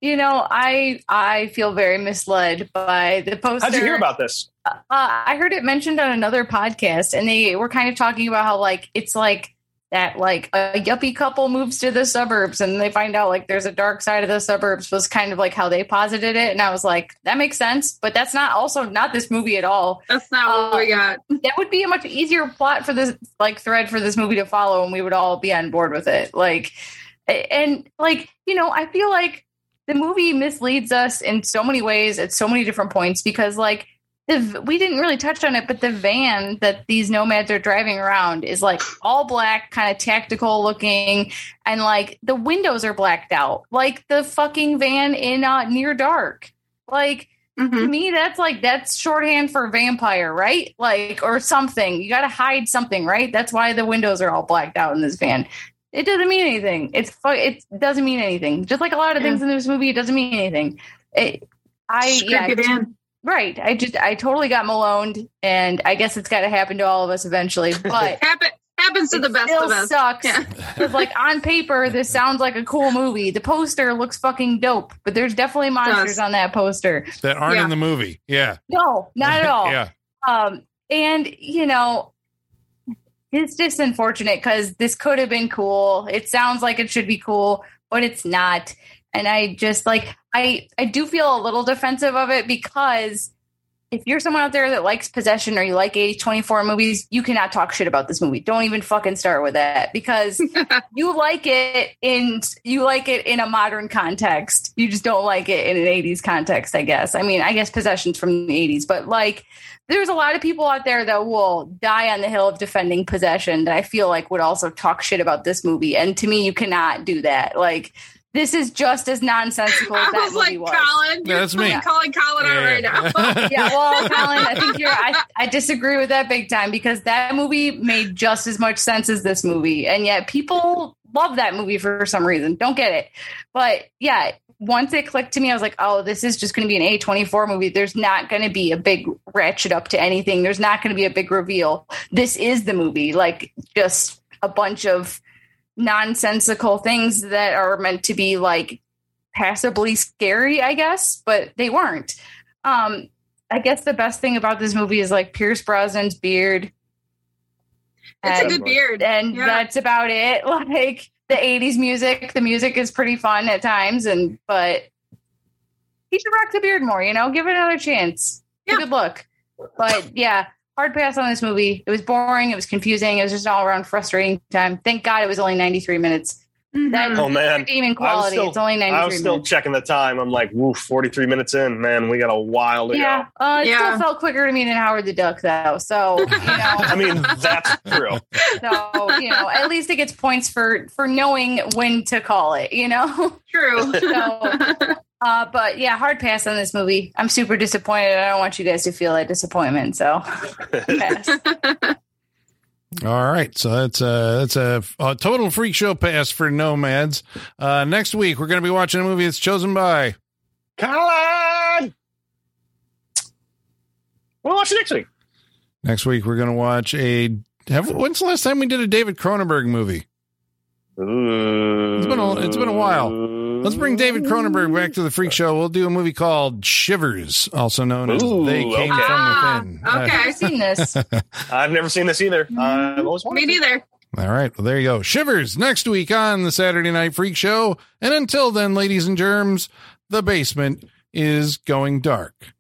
Speaker 3: You know, I I feel very misled by the poster.
Speaker 2: How'd you hear about this?
Speaker 3: Uh, I heard it mentioned on another podcast, and they were kind of talking about how like it's like that like a yuppie couple moves to the suburbs and they find out like there's a dark side of the suburbs was kind of like how they posited it. And i was like that makes sense but that's not also not this movie at all.
Speaker 4: That's not what we um, got.
Speaker 3: that would be a much easier plot for this like thread for this movie to follow and we would all be on board with it. Like and like you know i feel like the movie misleads us in so many ways at so many different points because like the, we didn't really touch on it but the van that these nomads are driving around is like all black kind of tactical looking and like the windows are blacked out like the fucking van in uh, near dark. Like
Speaker 4: Mhm.
Speaker 3: to me that's like that's shorthand for vampire right? Like or something. You got to hide something right? That's why the windows are all blacked out in this van. It doesn't mean anything. It's fu- it doesn't mean anything. Just like a lot of
Speaker 4: Yeah.
Speaker 3: things in this movie it doesn't mean anything. It, i yeah
Speaker 4: Script it in.
Speaker 3: Right i just i totally got maloned and i guess it's got to happen to all of us eventually but
Speaker 4: Happen, happens to
Speaker 3: it
Speaker 4: the best
Speaker 3: still
Speaker 4: of us.
Speaker 3: sucks
Speaker 4: Yeah.
Speaker 3: like on paper this sounds like a cool movie the poster looks fucking dope but there's definitely monsters on that poster
Speaker 1: That aren't
Speaker 4: Yeah.
Speaker 1: in the movie. Yeah.
Speaker 3: no not at all
Speaker 1: yeah.
Speaker 3: um and you know, it's just unfortunate because this could have been cool. It sounds like it should be cool, but it's not. And I just like I I do feel a little defensive of it because if you're someone out there that likes possession or you like A24 movies, you cannot talk shit about this movie. Don't even fucking start with that because you like it in you like it in a modern context. You just don't like it in an 80s context, I guess. I mean, I guess possession's from the 80s, but like there's a lot of people out there that will die on the hill of defending possession that I feel like would also talk shit about this movie. And to me, you cannot do that. Like this is just as nonsensical as
Speaker 4: I
Speaker 3: that
Speaker 4: was
Speaker 3: movie
Speaker 4: like,
Speaker 3: was.
Speaker 4: Colin,
Speaker 1: Yeah,
Speaker 4: you're
Speaker 1: that's me.
Speaker 4: calling Colin out right now.
Speaker 3: yeah, well, Colin, I think you're. I, I disagree with that big time because that movie made just as much sense as this movie, and yet people love that movie for some reason. Don't get it, but yeah. Once it clicked to me, I was like, "Oh, this is just going to be an A twenty four movie. There's not going to be a big ratchet up to anything. There's not going to be a big reveal. This is the movie. Like just a bunch of nonsensical things that are meant to be like passably scary, I guess, but they weren't. Um, I guess the best thing about this movie is like Pierce Brosnan's beard.
Speaker 4: It's a good beard.
Speaker 3: and
Speaker 4: Yeah.
Speaker 3: that's about it. Like the '80s music, the music is pretty fun at times, and but he should rock the beard more. You know, give it another chance.
Speaker 4: Yeah.
Speaker 3: Good look, but yeah, hard pass on this movie. It was boring. It was confusing. It was just an all around frustrating time. Thank God it was only 93 minutes. That
Speaker 4: Mhm.
Speaker 2: Oh man,
Speaker 3: redeeming
Speaker 2: I was
Speaker 3: quality.
Speaker 2: still-
Speaker 3: it's only 93
Speaker 2: I was still
Speaker 3: minutes.
Speaker 2: checking the time. I'm like, woof, 43 minutes in. Man, we got a while to
Speaker 3: Yeah,
Speaker 2: go.
Speaker 3: uh, it
Speaker 4: Yeah.
Speaker 3: still felt quicker to me than Howard the Duck, though. So you know,
Speaker 2: I mean, that's true.
Speaker 3: so you know, at least it gets points for for knowing when to call it. You know.
Speaker 4: True.
Speaker 3: So, uh, but yeah, hard pass on this movie. I'm super disappointed. I don't want you guys to feel that disappointment. So, pass.
Speaker 1: All right, so that's a that's a, a total freak show pass for Nomads. Uh, next week we're going to be watching a movie that's chosen by.
Speaker 2: Colin! We'll watch it next week.
Speaker 1: Next week we're going to watch a. Have, when's the last time we did a David Cronenberg movie?
Speaker 2: It's
Speaker 1: been a- it's been a while. Let's bring David Cronenberg back to the freak show. We'll do a movie called Shivers, also known as
Speaker 2: Ooh,
Speaker 1: They Came
Speaker 2: okay.
Speaker 4: Ah,
Speaker 1: from Within. Uh,
Speaker 4: okay.
Speaker 3: I've seen this.
Speaker 2: I've never seen this either. I've always wanted
Speaker 4: Me neither.
Speaker 1: all right, well there you go. Shivers next week on the Saturday Night Freak Show. And until then, ladies and germs, the basement is going dark.